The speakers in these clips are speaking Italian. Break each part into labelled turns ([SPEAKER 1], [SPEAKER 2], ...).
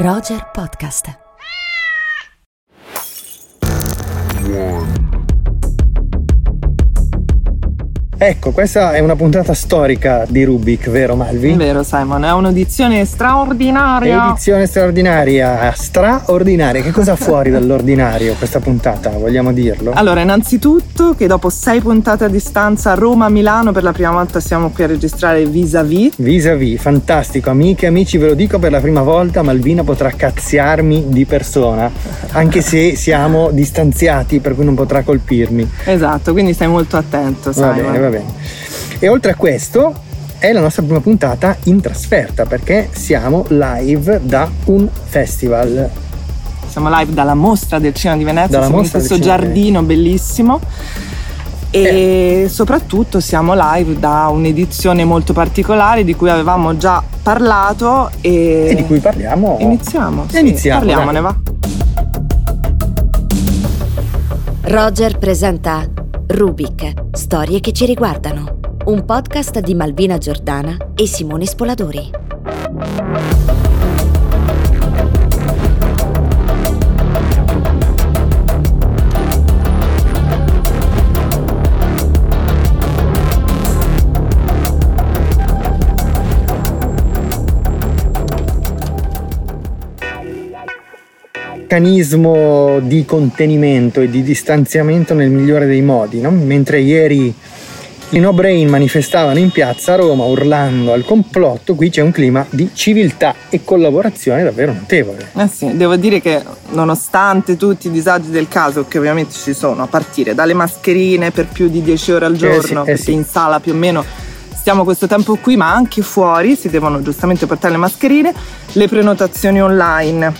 [SPEAKER 1] Roger Podcast.
[SPEAKER 2] Ecco, questa è una puntata storica di Rubik, vero Malvi?
[SPEAKER 3] Vero Simon, è un'edizione straordinaria.
[SPEAKER 2] Edizione straordinaria, straordinaria. Che cosa fuori dall'ordinario questa puntata? Vogliamo dirlo?
[SPEAKER 3] Allora, innanzitutto che dopo sei puntate a distanza Roma-Milano per la prima volta siamo qui a registrare vis-à-vis.
[SPEAKER 2] Vis-à-vis, fantastico. Amiche e amici, ve lo dico per la prima volta, Malvina potrà cazziarmi di persona, anche se siamo distanziati, per cui non potrà colpirmi.
[SPEAKER 3] Esatto, quindi stai molto attento,
[SPEAKER 2] Va
[SPEAKER 3] Simon.
[SPEAKER 2] bene, va bene. E oltre a questo, è la nostra prima puntata in trasferta perché siamo live da un festival.
[SPEAKER 3] Siamo live dalla mostra del cinema di Venezia,
[SPEAKER 2] Dalla
[SPEAKER 3] siamo in questo giardino bellissimo. E soprattutto siamo live da un'edizione molto particolare di cui avevamo già parlato e,
[SPEAKER 2] E di cui parliamo.
[SPEAKER 3] iniziamo. sì,
[SPEAKER 2] Iniziamo,
[SPEAKER 3] Parliamone,
[SPEAKER 2] dai.
[SPEAKER 3] va.
[SPEAKER 1] Roger presenta Rubik, storie che ci riguardano. Un podcast di Malvina Giordana e Simone Spoladori.
[SPEAKER 2] Meccanismo di contenimento e di distanziamento nel migliore dei modi, no? mentre ieri i no brain manifestavano in piazza a Roma urlando al complotto, qui c'è un clima di civiltà e collaborazione davvero notevole.
[SPEAKER 3] Eh sì, devo dire che nonostante tutti i disagi del caso, che ovviamente ci sono, a partire dalle mascherine per più di 10 ore al giorno,
[SPEAKER 2] sì, eh sì.
[SPEAKER 3] in sala più o meno stiamo questo tempo qui, ma anche fuori si devono giustamente portare le mascherine, le prenotazioni online,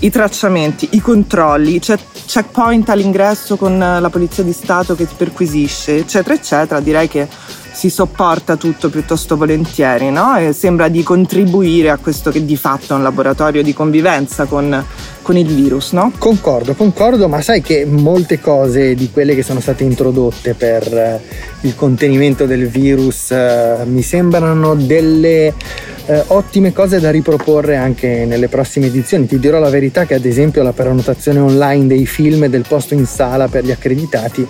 [SPEAKER 3] i tracciamenti, i controlli, c'è checkpoint all'ingresso con la polizia di Stato che ti perquisisce, eccetera, eccetera, direi che si sopporta tutto piuttosto volentieri, no? E sembra di contribuire a questo che di fatto è un laboratorio di convivenza con, con il virus, no?
[SPEAKER 2] Concordo, concordo, ma sai che molte cose di quelle che sono state introdotte per eh, il contenimento del virus eh, mi sembrano delle eh, ottime cose da riproporre anche nelle prossime edizioni. Ti dirò la verità che ad esempio la prenotazione online dei film del posto in sala per gli accreditati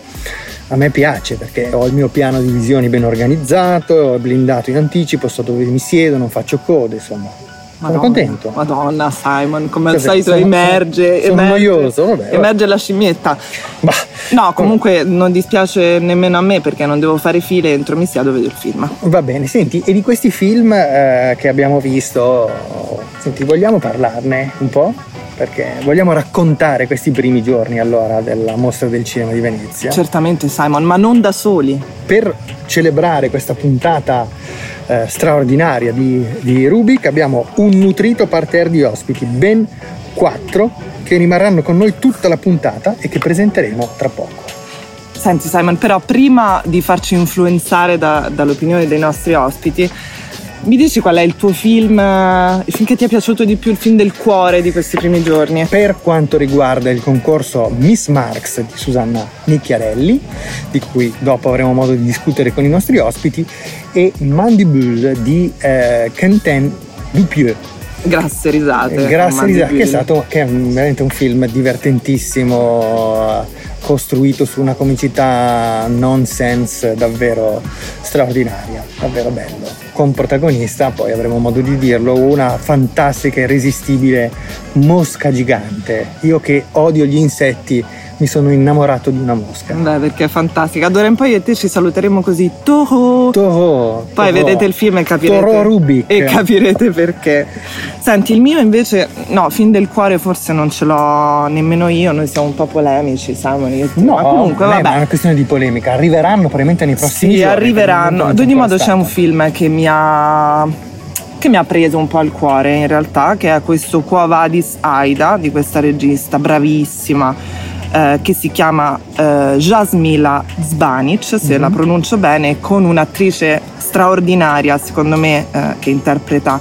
[SPEAKER 2] a me piace perché ho il mio piano di visioni ben organizzato, blindato in anticipo, so dove mi siedo, non faccio code, insomma. Sono
[SPEAKER 3] Madonna,
[SPEAKER 2] contento.
[SPEAKER 3] Madonna, Simon, come al
[SPEAKER 2] Cos'è?
[SPEAKER 3] solito
[SPEAKER 2] Sono-
[SPEAKER 3] emerge,
[SPEAKER 2] sono
[SPEAKER 3] emerge,
[SPEAKER 2] noioso, vabbè, vabbè.
[SPEAKER 3] emerge la scimmietta.
[SPEAKER 2] Bah,
[SPEAKER 3] No, comunque non dispiace nemmeno a me perché non devo fare file, entro mi siedo, vedo il film.
[SPEAKER 2] Va bene, senti, e di questi film eh, che abbiamo visto, senti, vogliamo parlarne un po'? Perché vogliamo raccontare questi primi giorni allora della mostra del cinema di Venezia.
[SPEAKER 3] Certamente Simon, ma non da soli.
[SPEAKER 2] Per celebrare questa puntata eh, straordinaria di, di Rubik abbiamo un nutrito parterre di ospiti, ben quattro, che rimarranno con noi tutta la puntata e che presenteremo tra poco.
[SPEAKER 3] Senti Simon, però prima di farci influenzare da- dall'opinione dei nostri ospiti, mi dici qual è il tuo film, eh, il film che ti è piaciuto di più, il film del cuore di questi primi giorni?
[SPEAKER 2] Per quanto riguarda il concorso Miss Marx di Susanna Nicchiarelli, di cui dopo avremo modo di discutere con i nostri ospiti, e Mandibule di eh, Quentin Dupieux.
[SPEAKER 3] Grazie risate.
[SPEAKER 2] Grazie
[SPEAKER 3] Mandy
[SPEAKER 2] Lisa, che è stato che è veramente un film divertentissimo, costruito su una comicità nonsense davvero straordinaria, davvero bello. Con protagonista, poi avremo modo di dirlo, una fantastica e irresistibile mosca gigante. Io che odio gli insetti, mi sono innamorato di una mosca.
[SPEAKER 3] Beh, perché è fantastica. D'ora in poi io e te ci saluteremo così. Toho!
[SPEAKER 2] Toho,
[SPEAKER 3] Poi
[SPEAKER 2] Toho.
[SPEAKER 3] vedete il film e capirete.
[SPEAKER 2] Toro Rubik.
[SPEAKER 3] E capirete perché. Senti, il mio invece, no, fin del cuore forse non ce l'ho nemmeno io. Noi siamo un po' polemici, Simon. Io.
[SPEAKER 2] No,
[SPEAKER 3] ma comunque, vabbè.
[SPEAKER 2] è una questione di polemica. Arriveranno probabilmente nei prossimi
[SPEAKER 3] Sì,
[SPEAKER 2] giorni.
[SPEAKER 3] arriveranno.
[SPEAKER 2] per
[SPEAKER 3] Ad
[SPEAKER 2] il
[SPEAKER 3] ogni modo c'è un film che mi ha che mi ha preso un po' al cuore in realtà, che è questo Quo Vadis Aida di questa regista bravissima eh, che si chiama eh, Jasmila Zbanic, se
[SPEAKER 2] Mhm.
[SPEAKER 3] la pronuncio bene, con un'attrice straordinaria secondo me eh, che interpreta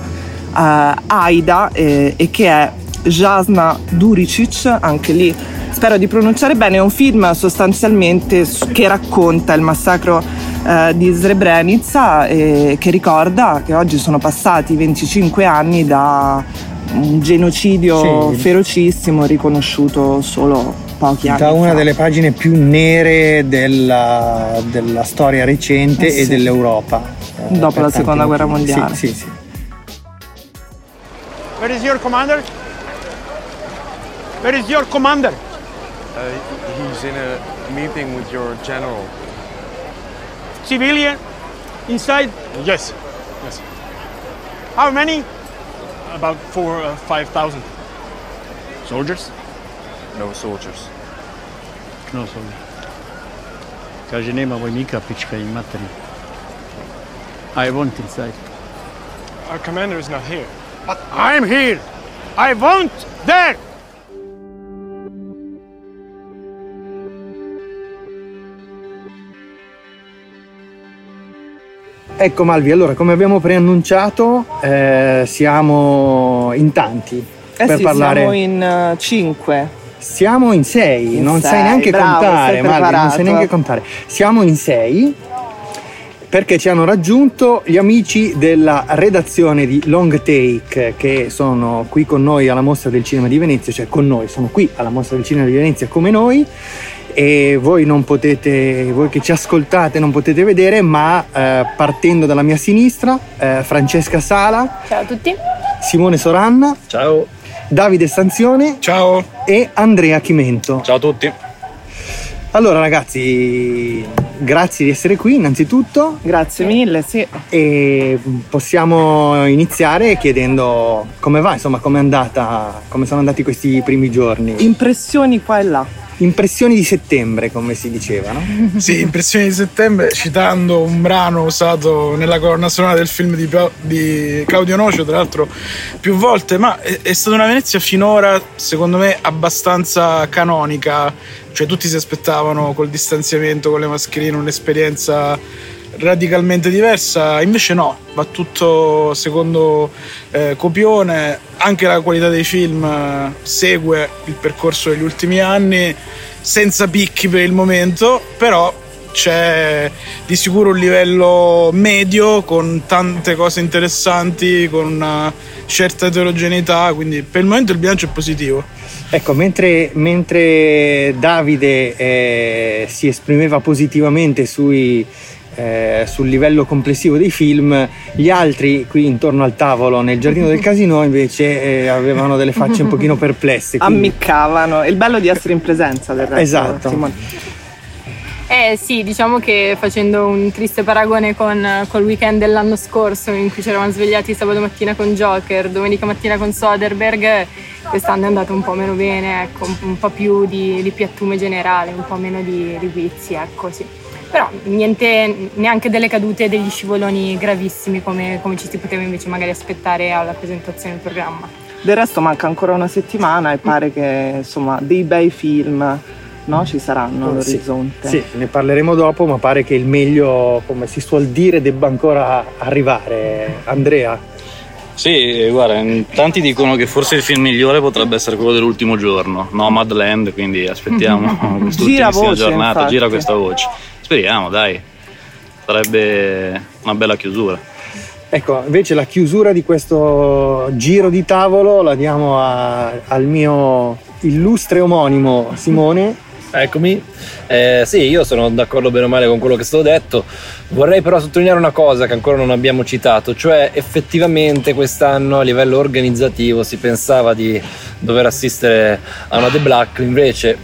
[SPEAKER 3] Aida eh, e che è Jasna Duricic, anche lì spero di pronunciare bene, è un film sostanzialmente che racconta il massacro eh, di Srebrenica e che ricorda che oggi sono passati 25 anni da un genocidio sì. ferocissimo riconosciuto solo pochi anni
[SPEAKER 2] da una
[SPEAKER 3] fa.
[SPEAKER 2] delle pagine più nere della, della storia recente eh, e dell'Europa.
[SPEAKER 3] Eh, Dopo la seconda guerra mondiale.
[SPEAKER 2] Sì, sì, sì.
[SPEAKER 4] Where is your commander? Where is your commander?
[SPEAKER 5] Uh, he's in a meeting with your general.
[SPEAKER 4] Civilian? Inside?
[SPEAKER 6] Yes. Yes.
[SPEAKER 4] How many?
[SPEAKER 6] About four, uh, five thousand. Soldiers?
[SPEAKER 5] No soldiers.
[SPEAKER 6] No soldiers. Kaže nema vojnika, pička i materi. I want inside.
[SPEAKER 5] Our commander is not here.
[SPEAKER 4] But I'm here. I want there.
[SPEAKER 2] Ecco Malvi, allora come abbiamo preannunciato eh, siamo in tanti
[SPEAKER 3] eh
[SPEAKER 2] per
[SPEAKER 3] sì,
[SPEAKER 2] parlare.
[SPEAKER 3] Siamo in uh, cinque.
[SPEAKER 2] Siamo in sei,
[SPEAKER 3] In
[SPEAKER 2] non
[SPEAKER 3] sei,
[SPEAKER 2] sai neanche
[SPEAKER 3] bravo,
[SPEAKER 2] contare, Malvi, non sai neanche contare. Siamo in sei perché ci hanno raggiunto gli amici della redazione di Long Take che sono qui con noi alla Mostra del Cinema di Venezia, cioè con noi, sono qui alla Mostra del Cinema di Venezia come noi e voi non potete, voi che ci ascoltate non potete vedere, ma eh, partendo dalla mia sinistra, eh, Francesca Sala,
[SPEAKER 7] Ciao a tutti.
[SPEAKER 2] Simone Soranna,
[SPEAKER 8] Ciao.
[SPEAKER 2] Davide Stanzione
[SPEAKER 8] Ciao.
[SPEAKER 2] e Andrea Chimento.
[SPEAKER 8] Ciao a tutti.
[SPEAKER 2] Allora ragazzi, grazie di essere qui innanzitutto
[SPEAKER 3] Grazie mille, sì.
[SPEAKER 2] e possiamo iniziare chiedendo come va, insomma, come è andata, come sono andati questi primi giorni.
[SPEAKER 3] Impressioni qua e là.
[SPEAKER 2] Impressioni di settembre, come si diceva, no?
[SPEAKER 9] Sì, impressioni di settembre, citando un brano usato nella colonna sonora del film di, di Claudio Nocio, tra l'altro più volte, ma è, è stata una Venezia finora, secondo me, abbastanza canonica, cioè tutti si aspettavano col distanziamento, con le mascherine, un'esperienza radicalmente diversa, invece no, va tutto secondo eh, copione, anche la qualità dei film eh, segue il percorso degli ultimi anni, senza picchi per il momento, però c'è di sicuro un livello medio con tante cose interessanti, con una certa eterogeneità, quindi per il momento il bilancio è positivo.
[SPEAKER 2] Ecco, mentre, mentre Davide eh, si esprimeva positivamente sui, eh, sul livello complessivo dei film, gli altri qui intorno al tavolo nel giardino del casino invece eh, avevano delle facce un pochino perplesse. quindi-
[SPEAKER 3] Ammiccavano. È il bello di essere in presenza del resto.
[SPEAKER 2] Esatto.
[SPEAKER 3] Simone.
[SPEAKER 7] Eh sì, diciamo che facendo un triste paragone con col weekend dell'anno scorso in cui ci eravamo svegliati sabato mattina con Joker, domenica mattina con Soderbergh, quest'anno è andato un po' meno bene, ecco, un, un po' più di, di piattume generale, un po' meno di, di vizi, ecco sì. Però niente, neanche delle cadute, degli scivoloni gravissimi come, come ci si poteva invece magari aspettare alla presentazione del programma.
[SPEAKER 3] Del resto manca ancora una settimana e pare che insomma dei bei film no, ci saranno
[SPEAKER 2] Oh, Sì,
[SPEAKER 3] all'orizzonte.
[SPEAKER 2] Sì, ne parleremo dopo, ma pare che il meglio, come si suol dire, debba ancora arrivare. Andrea,
[SPEAKER 8] Sì, guarda, in tanti dicono che forse il film migliore potrebbe essere quello dell'ultimo giorno, Nomadland, quindi aspettiamo quest'ultimissima
[SPEAKER 3] voce,
[SPEAKER 8] giornata,
[SPEAKER 3] infatti.
[SPEAKER 8] gira questa voce. Speriamo, dai. Sarebbe una bella chiusura.
[SPEAKER 2] ecco, invece la chiusura di questo giro di tavolo la diamo a- al mio illustre omonimo Simone.
[SPEAKER 10] Eccomi, Eh, sì, io sono d'accordo bene o male con quello che è stato detto. Vorrei però sottolineare una cosa che ancora non abbiamo citato, cioè effettivamente quest'anno a livello organizzativo si pensava di dover assistere a una The Black, invece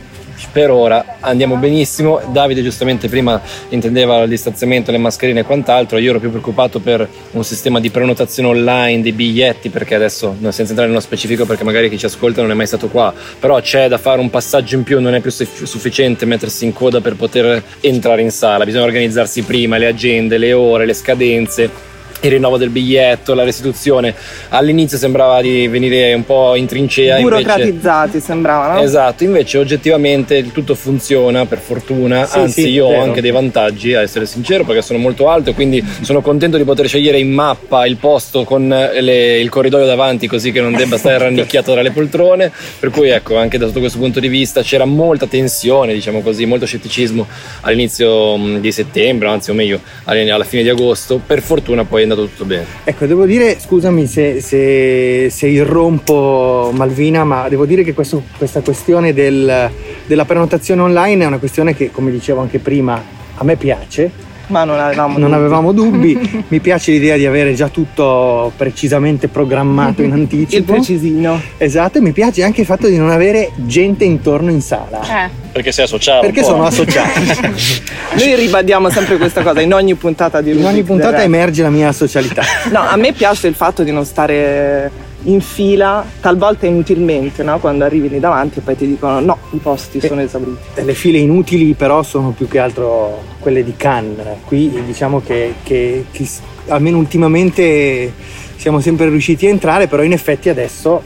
[SPEAKER 10] per ora andiamo benissimo. Davide giustamente prima intendeva il distanziamento, le mascherine e quant'altro, io ero più preoccupato per un sistema di prenotazione online dei biglietti perché adesso, senza entrare nello specifico perché magari chi ci ascolta non è mai stato qua, però c'è da fare un passaggio in più, non è più suff- sufficiente mettersi in coda per poter entrare in sala, bisogna organizzarsi prima le agende, le ore, le scadenze. Il rinnovo del biglietto, la restituzione. All'inizio sembrava di venire un po' in trincea. invece-
[SPEAKER 3] Burocratizzati sembravano.
[SPEAKER 10] Esatto, invece oggettivamente tutto funziona per fortuna,
[SPEAKER 2] Sì,
[SPEAKER 10] anzi
[SPEAKER 2] sì,
[SPEAKER 10] io ho anche dei vantaggi a essere sincero perché sono molto alto quindi sono contento di poter scegliere in mappa il posto con le- il corridoio davanti così che non debba stare rannicchiato tra le poltrone, per cui ecco anche da sotto questo punto di vista c'era molta tensione, diciamo così, molto scetticismo all'inizio di settembre, anzi o meglio alla fine di agosto, per fortuna poi andato tutto bene.
[SPEAKER 2] Ecco, devo dire, scusami se, se, se irrompo Malvina, ma devo dire che questo- questa questione del- della prenotazione online è una questione che, come dicevo anche prima, a me piace.
[SPEAKER 3] Ma non avevamo
[SPEAKER 2] Non
[SPEAKER 3] dubbi.
[SPEAKER 2] avevamo dubbi, mi piace l'idea di avere già tutto precisamente programmato in anticipo.
[SPEAKER 3] Il precisino.
[SPEAKER 2] Esatto, e mi piace anche il fatto di non avere gente intorno in sala.
[SPEAKER 7] Eh.
[SPEAKER 8] Perché sei associato.
[SPEAKER 2] Perché sono associato.
[SPEAKER 3] Noi ribadiamo sempre questa cosa in ogni puntata di
[SPEAKER 2] In
[SPEAKER 3] Rubik
[SPEAKER 2] ogni
[SPEAKER 3] del
[SPEAKER 2] puntata emerge la mia socialità.
[SPEAKER 3] No, a me piace il fatto di non stare in fila, talvolta inutilmente, no? Quando arrivi lì davanti e poi ti dicono no, i posti sono esauriti.
[SPEAKER 2] Le file inutili però sono più che altro quelle di Cannes. Qui diciamo che, che- che almeno ultimamente siamo sempre riusciti a entrare, però in effetti adesso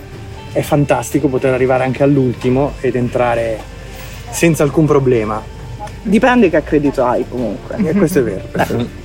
[SPEAKER 2] è fantastico poter arrivare anche all'ultimo ed entrare senza alcun problema.
[SPEAKER 3] Dipende che accredito hai comunque.
[SPEAKER 2] E questo è vero. questo è vero.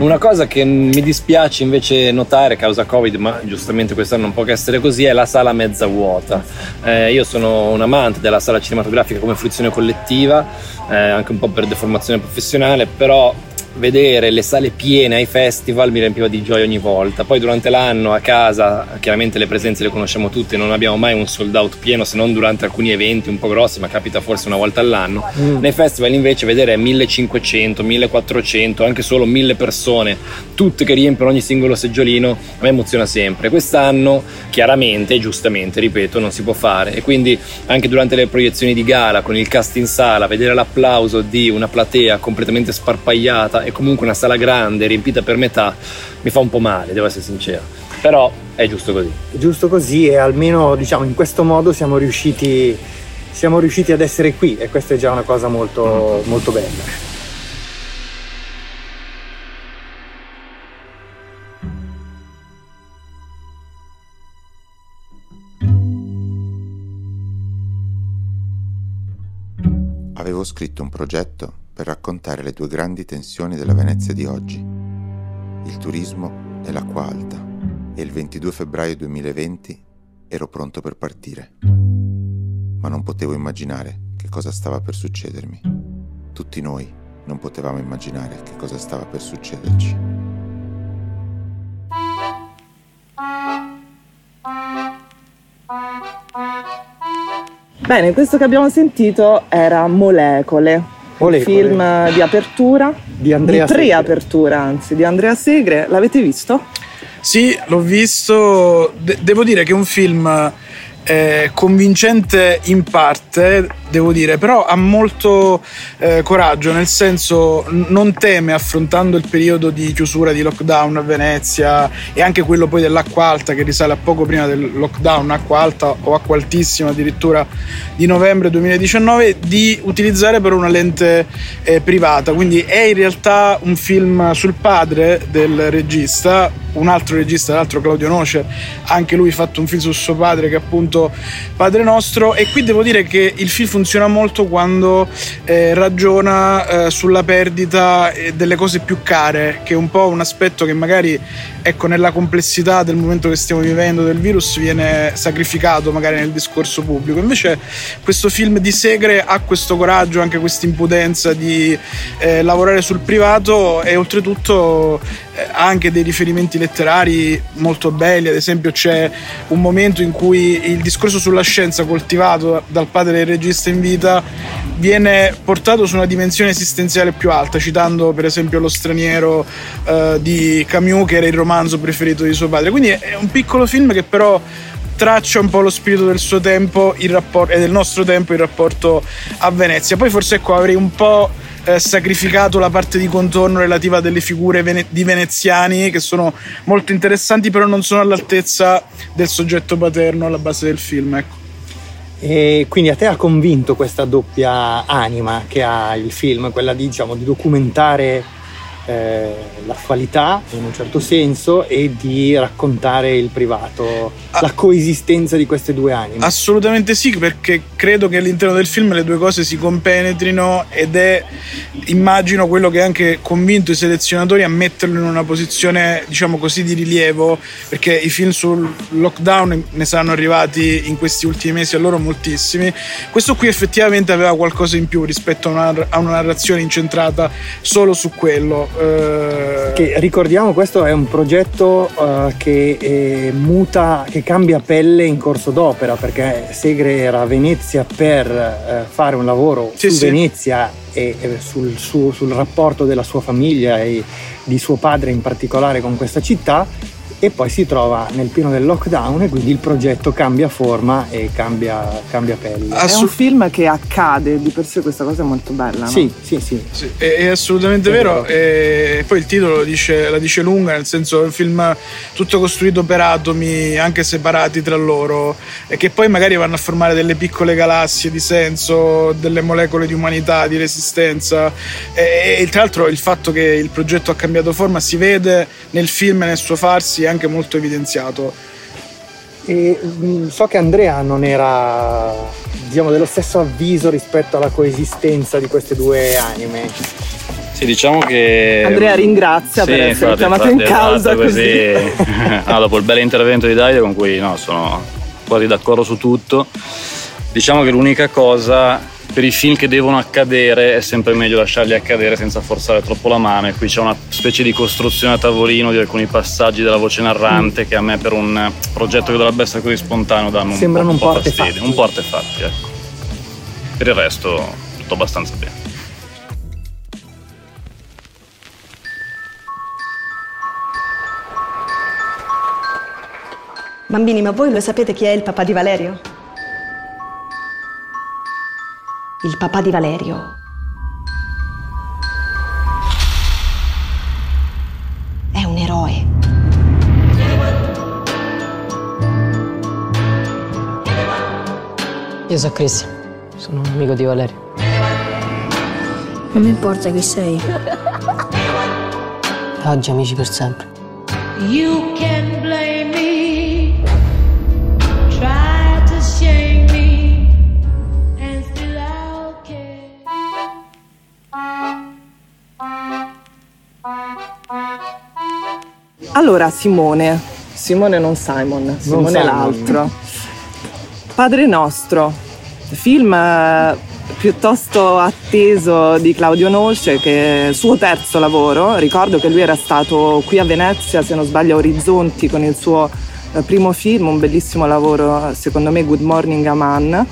[SPEAKER 10] Una cosa che mi dispiace invece notare causa Covid, ma giustamente quest'anno non può che essere così, è la sala mezza vuota. Eh, io sono un amante della sala cinematografica come fruizione collettiva, eh, anche un po' per deformazione professionale, però vedere le sale piene ai festival mi riempiva di gioia ogni volta. Poi durante l'anno a casa, chiaramente le presenze le conosciamo tutte, non abbiamo mai un sold out pieno se non durante alcuni eventi un po' grossi, ma capita forse una volta all'anno.
[SPEAKER 2] Mm.
[SPEAKER 10] Nei festival invece vedere 1500, 1400, anche solo 1000 persone, tutte che riempiono ogni singolo seggiolino, a me emoziona sempre. Quest'anno chiaramente, giustamente, ripeto, non si può fare e quindi anche durante le proiezioni di gala con il cast in sala, vedere l'applauso di una platea completamente sparpagliata e comunque una sala grande, riempita per metà, mi fa un po' male, devo essere sincero. Però è giusto così.
[SPEAKER 2] Giusto così e almeno diciamo in questo modo siamo riusciti, siamo riusciti ad essere qui e questa è già una cosa molto, molto bella.
[SPEAKER 11] Avevo scritto un progetto per raccontare le due grandi tensioni della Venezia di oggi, il turismo e l'acqua alta, e il 22 febbraio 2020 ero pronto per partire. Ma non potevo immaginare che cosa stava per succedermi. Tutti noi non potevamo immaginare che cosa stava per succederci.
[SPEAKER 3] Bene, questo che abbiamo sentito era Molecole, Il film di apertura,
[SPEAKER 2] Di Andrea
[SPEAKER 3] di
[SPEAKER 2] Segre.
[SPEAKER 3] preapertura anzi, di Andrea Segre. L'avete visto?
[SPEAKER 9] Sì, l'ho visto. De- devo dire che è un film eh, convincente in parte, devo dire, però ha molto eh, coraggio, nel senso non teme affrontando il periodo di chiusura di lockdown a Venezia e anche quello poi dell'acqua alta che risale a poco prima del lockdown, acqua alta o acqua altissima addirittura di novembre 2019, di utilizzare però una lente eh, privata, quindi è in realtà un film sul padre del regista, un altro regista, l'altro Claudio Noce, anche lui ha fatto un film su suo padre che è appunto Padre Nostro e qui devo dire che il film funziona molto quando eh, ragiona eh, sulla perdita eh, delle cose più care, che è un po' un aspetto che magari ecco nella complessità del momento che stiamo vivendo del virus viene sacrificato magari nel discorso pubblico. Invece questo film di Segre ha questo coraggio, anche questa impudenza di eh, lavorare sul privato e oltretutto eh, ha anche dei riferimenti letterari molto belli, ad esempio c'è un momento in cui il discorso sulla scienza coltivato dal padre del regista in vita viene portato su una dimensione esistenziale più alta, citando per esempio Lo straniero eh, di Camus, che era il romanzo preferito di suo padre. Quindi è un piccolo film che però traccia un po' lo spirito del suo tempo il rapport- e del nostro tempo in rapporto a Venezia. Poi forse ecco avrei un po' eh, sacrificato la parte di contorno relativa delle figure vene- di veneziani che sono molto interessanti, però non sono all'altezza del soggetto paterno alla base del film. Ecco.
[SPEAKER 2] E quindi a te ha convinto questa doppia anima che ha il film, quella di, diciamo, di documentare eh, l'attualità in un certo senso e di raccontare il privato, la coesistenza di queste due anime.
[SPEAKER 9] Assolutamente sì, perché credo che all'interno del film le due cose si compenetrino ed è, immagino, quello che ha anche convinto i selezionatori a metterlo in una posizione, diciamo così, di rilievo, perché i film sul lockdown ne saranno arrivati in questi ultimi mesi a loro moltissimi. Questo qui effettivamente aveva qualcosa in più rispetto a una, a una narrazione incentrata solo su quello.
[SPEAKER 2] Che ricordiamo, questo è un progetto eh, che eh, muta, che cambia pelle in corso d'opera, perché Segre era a Venezia per eh, fare un lavoro
[SPEAKER 9] Sì,
[SPEAKER 2] su
[SPEAKER 9] sì.
[SPEAKER 2] Venezia e, e sul, suo- sul rapporto della sua famiglia e di suo padre in particolare con questa città. E poi si trova nel pieno del lockdown e quindi il progetto cambia forma e cambia, cambia pelle.
[SPEAKER 3] È un film che accade, di per sé questa cosa è molto bella. no?
[SPEAKER 2] Sì, sì, sì.
[SPEAKER 9] Sì, è, è assolutamente
[SPEAKER 2] È
[SPEAKER 9] vero.
[SPEAKER 2] vero.
[SPEAKER 9] E poi il titolo dice- la dice lunga, nel senso è un film tutto costruito per atomi, anche separati tra loro, e che poi magari vanno a formare delle piccole galassie di senso, delle molecole di umanità, di resistenza. E, e tra l'altro il fatto che il progetto ha cambiato forma si vede nel film e nel suo farsi, anche molto evidenziato.
[SPEAKER 2] E mh, so che Andrea non era diciamo dello stesso avviso rispetto alla coesistenza di queste due anime.
[SPEAKER 8] Sì, diciamo che.
[SPEAKER 3] Andrea ringrazia
[SPEAKER 8] Sì,
[SPEAKER 3] per essere
[SPEAKER 8] infatti,
[SPEAKER 3] chiamato
[SPEAKER 8] infatti,
[SPEAKER 3] in causa
[SPEAKER 8] esatto,
[SPEAKER 3] così.
[SPEAKER 8] No, dopo il bel intervento di Davide, con cui no, sono quasi d'accordo su tutto, diciamo che l'unica cosa per i film che devono accadere è sempre meglio lasciarli accadere senza forzare troppo la mano. E qui c'è una specie di costruzione a tavolino di alcuni passaggi della voce
[SPEAKER 3] Mm.
[SPEAKER 8] narrante che a me, per un progetto che dovrebbe essere così spontaneo, danno
[SPEAKER 2] Sembrano
[SPEAKER 8] un po',
[SPEAKER 2] un po'
[SPEAKER 8] fastidio.
[SPEAKER 2] artefatti.
[SPEAKER 8] Un po' artefatti, ecco. Per il resto, tutto abbastanza bene.
[SPEAKER 12] Bambini, ma voi lo sapete chi è il papà di Valerio? Il papà di Valerio è un eroe.
[SPEAKER 13] Io sono Chris, sono un amico di Valerio.
[SPEAKER 14] Non mi importa chi sei.
[SPEAKER 13] Oggi amici per sempre.
[SPEAKER 15] You can blame me,
[SPEAKER 3] Allora, Simone, Simone non Simon, Simone
[SPEAKER 2] Simon.
[SPEAKER 3] l'altro. Padre nostro, film eh, piuttosto atteso di Claudio Noce, che è il suo terzo lavoro. Ricordo che lui era stato qui a Venezia, se non sbaglio, a Orizzonti con il suo eh, primo film, un bellissimo lavoro, secondo me, Good Morning Aman.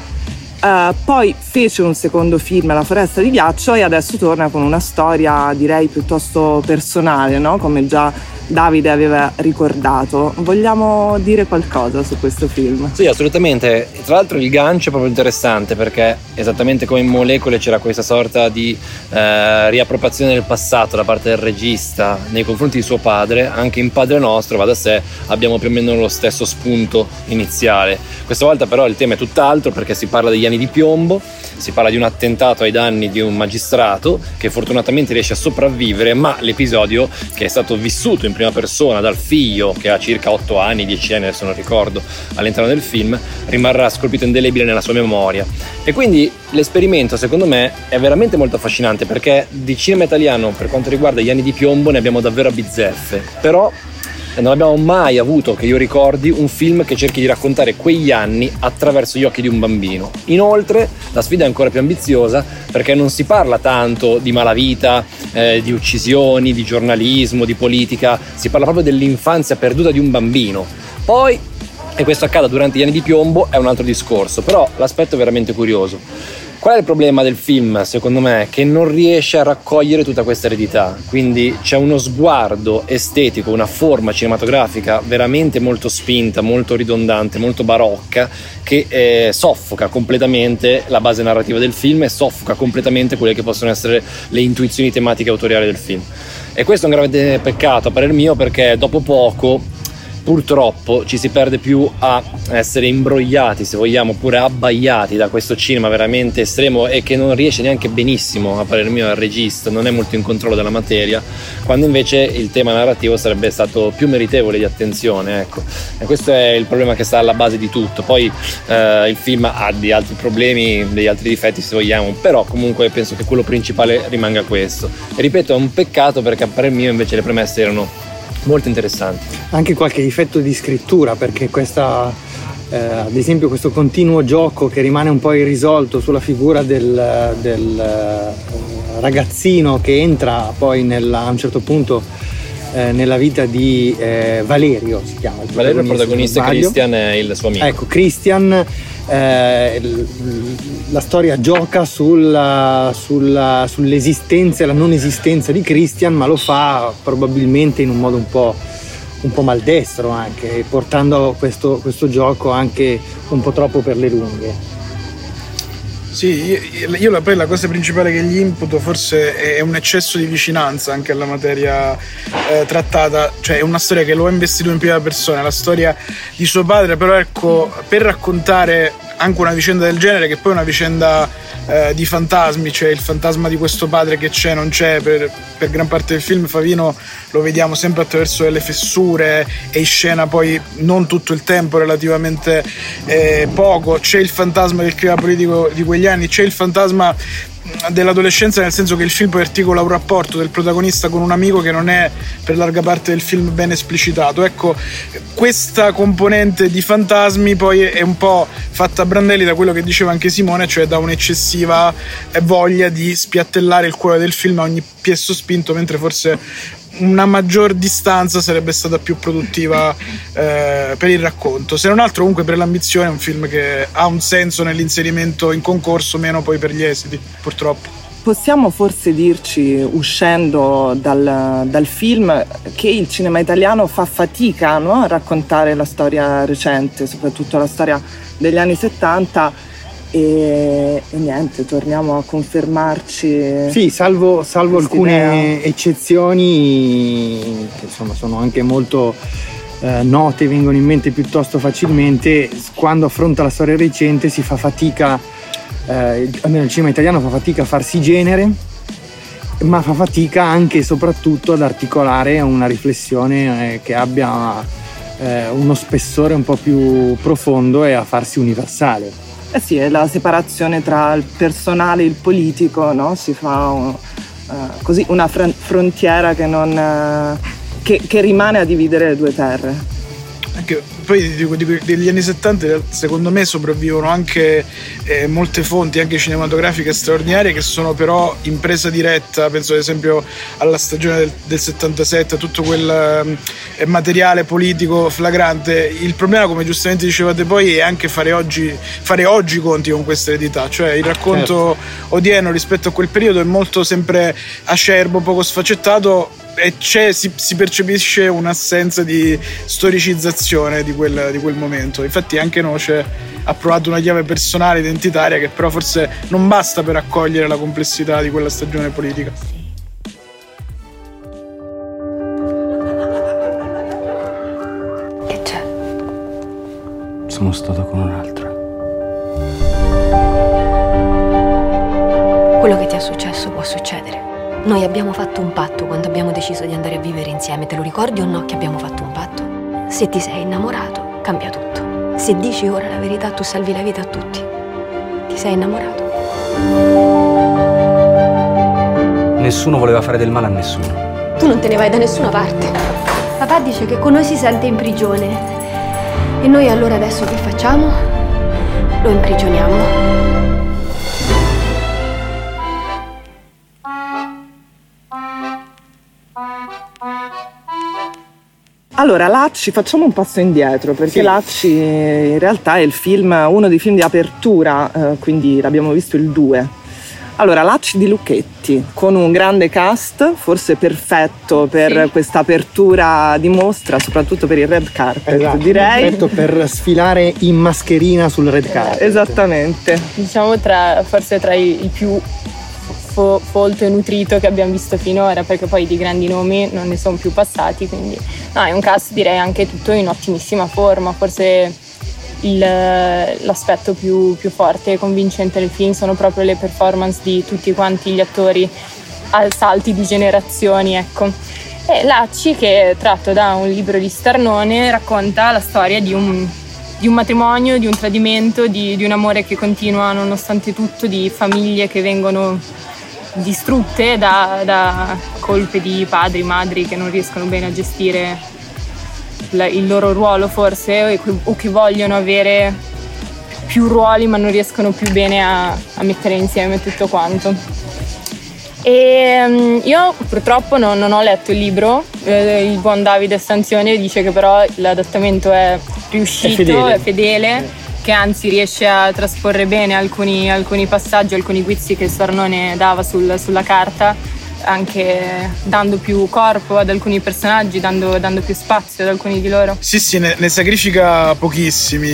[SPEAKER 3] Eh, poi fece un secondo film, La foresta di ghiaccio, e adesso torna con una storia direi piuttosto personale, no? come già Davide aveva ricordato. Vogliamo dire qualcosa su questo film?
[SPEAKER 10] Sì, assolutamente. Tra l'altro il gancio è proprio interessante perché esattamente come in Molecole c'era questa sorta di eh, riappropriazione del passato da parte del regista nei confronti di suo padre, anche in Padre Nostro, va da sé, abbiamo più o meno lo stesso spunto iniziale. Questa volta però il tema è tutt'altro perché si parla degli anni di piombo, si parla di un attentato ai danni di un magistrato che fortunatamente riesce a sopravvivere, ma l'episodio che è stato vissuto in prima persona dal figlio che ha circa 8 anni, 10 anni, adesso non ricordo, all'interno del film, rimarrà scolpito indelebile nella sua memoria. E quindi l'esperimento secondo me è veramente molto affascinante perché di cinema italiano per quanto riguarda gli anni di piombo ne abbiamo davvero a bizzeffe, però non abbiamo mai avuto, che io ricordi, un film che cerchi di raccontare quegli anni attraverso gli occhi di un bambino. Inoltre, la sfida è ancora più ambiziosa perché non si parla tanto di malavita, eh, di uccisioni, di giornalismo, di politica, si parla proprio dell'infanzia perduta di un bambino. Poi, e questo accada durante gli anni di piombo, è un altro discorso, però l'aspetto è veramente curioso. Qual è il problema del film, secondo me? Che non riesce a raccogliere tutta questa eredità. Quindi c'è uno sguardo estetico, una forma cinematografica veramente molto spinta, molto ridondante, molto barocca, che eh, soffoca completamente la base narrativa del film e soffoca completamente quelle che possono essere le intuizioni tematiche autoriali del film. E questo è un grave peccato, a parer mio, perché dopo poco purtroppo ci si perde più a essere imbrogliati, se vogliamo, oppure abbaiati da questo cinema veramente estremo e che non riesce neanche benissimo, a parer mio, al regista, non è molto in controllo della materia, quando invece il tema narrativo sarebbe stato più meritevole di attenzione, ecco. E questo è il problema che sta alla base di tutto. Poi eh, il film ha di altri problemi, degli altri difetti se vogliamo, però comunque penso che quello principale rimanga questo. E ripeto, è un peccato perché a parer mio invece le premesse erano molto interessanti.
[SPEAKER 2] Anche qualche difetto di scrittura perché questa, eh, ad esempio questo continuo gioco che rimane un po' irrisolto sulla figura del, del, eh, ragazzino che entra poi nella- a un certo punto eh, nella vita di eh, Valerio, si chiama. il
[SPEAKER 10] Valerio è il protagonista. Christian è il suo amico.
[SPEAKER 2] Ecco, Christian, eh, la storia gioca sulla- sulla- sull'esistenza e la non esistenza di Christian, ma lo fa probabilmente in un modo un po', un po' maldestro anche, portando questo, questo gioco anche un po' troppo per le lunghe.
[SPEAKER 9] Sì, io, la, la cosa principale che gli imputo forse è un eccesso di vicinanza anche alla materia eh, trattata, cioè è una storia che lo ha investito in prima persona, la storia di suo padre, però ecco, per raccontare anche una vicenda del genere, che poi è una vicenda eh, di fantasmi, cioè il fantasma di questo padre che c'è, non c'è, per, per gran parte del film. Favino lo vediamo sempre attraverso delle fessure, è in scena poi non tutto il tempo, relativamente eh, poco, c'è il fantasma del clima politico di quegli anni, c'è il fantasma dell'adolescenza nel senso che il film articola un rapporto del protagonista con un amico che non è per larga parte del film ben esplicitato. Ecco questa componente di fantasmi poi è un po' fatta a brandelli da quello che diceva anche Simone cioè da un'eccessiva voglia di spiattellare il cuore del film a ogni piesso spinto mentre forse una maggior distanza sarebbe stata più produttiva eh, per il racconto. Se non altro, comunque, per l'ambizione è un film che ha un senso nell'inserimento in concorso, meno poi per gli esiti, purtroppo.
[SPEAKER 3] Possiamo forse dirci, uscendo dal, dal film, che il cinema italiano fa fatica no, a raccontare la storia recente, soprattutto la storia degli anni 70 e, e niente, torniamo a confermarci.
[SPEAKER 2] Sì, salvo, salvo alcune eccezioni che insomma sono anche molto eh, note, vengono in mente piuttosto facilmente, quando affronta la storia recente si fa fatica, eh, almeno il cinema italiano fa fatica a farsi genere, ma fa fatica anche e soprattutto ad articolare una riflessione eh, che abbia eh, uno spessore un po' più profondo e a farsi universale.
[SPEAKER 3] Eh sì, è la separazione tra il personale e il politico, no? Si fa eh, così una fron- frontiera che, non, eh, che- che rimane a dividere le due terre.
[SPEAKER 9] Anche poi di- di- degli anni 70 secondo me sopravvivono anche eh, molte fonti anche cinematografiche straordinarie che sono però in presa diretta. Penso ad esempio alla stagione del, del 77 a tutto quel eh, materiale politico flagrante. Il problema come giustamente dicevate poi è anche fare oggi, fare oggi conti con questa eredità. Cioè il racconto odierno rispetto a quel periodo è molto sempre acerbo poco sfaccettato e c'è, si, si percepisce un'assenza di storicizzazione di quel, di quel momento. Infatti, anche Noce ha provato una chiave personale, identitaria, che però forse non basta per accogliere la complessità di quella stagione politica.
[SPEAKER 12] Che c'è?
[SPEAKER 16] Sono stato con un'altra.
[SPEAKER 12] Quello che ti è successo può succedere. Noi abbiamo fatto un patto quando abbiamo deciso di andare a vivere insieme. Te lo ricordi o no che abbiamo fatto un patto? Se ti sei innamorato, cambia tutto. Se dici ora la verità, tu salvi la vita a tutti. Ti sei innamorato?
[SPEAKER 16] Nessuno voleva fare del male a nessuno.
[SPEAKER 12] Tu non te ne vai da nessuna parte.
[SPEAKER 14] Papà dice che con noi si sente in prigione. E noi allora adesso che facciamo?
[SPEAKER 12] Lo imprigioniamo.
[SPEAKER 3] Allora, Lacci, facciamo un passo indietro perché Lacci in realtà è il film, uno dei film di apertura, eh, quindi l'abbiamo visto il 2. Allora, Lacci di Lucchetti, con un grande cast, forse perfetto per questa apertura di mostra, soprattutto per il red carpet,
[SPEAKER 2] Esatto,
[SPEAKER 3] direi.
[SPEAKER 2] perfetto per sfilare in mascherina sul red carpet.
[SPEAKER 3] Esattamente.
[SPEAKER 7] Diciamo tra, forse tra i, i più fo- folto e nutrito che abbiamo visto finora, perché poi di grandi nomi non ne sono più passati, quindi no, è un cast direi anche tutto in ottimissima forma, forse il- l'aspetto più, più forte e convincente del film sono proprio le performance di tutti quanti gli attori al salti di generazioni, ecco. E Lacci, che è tratto da un libro di Starnone, racconta la storia di un, di un matrimonio, di un tradimento, di, di un amore che continua nonostante tutto, di famiglie che vengono distrutte da, da colpe di padri, madri che non riescono bene a gestire la- il loro ruolo forse o che, vogliono avere più ruoli ma non riescono più bene a, a mettere insieme tutto quanto. E mm, io purtroppo non, non ho letto il libro, eh, il buon Davide Stanzione dice che però l'adattamento è riuscito,
[SPEAKER 2] È fedele.
[SPEAKER 7] è fedele, che anzi riesce a trasporre bene alcuni, alcuni passaggi, alcuni guizzi che Sarnone dava sul- sulla carta, anche dando più corpo ad alcuni personaggi, dando, dando più spazio ad alcuni di loro.
[SPEAKER 9] Sì, sì, ne, ne sacrifica pochissimi.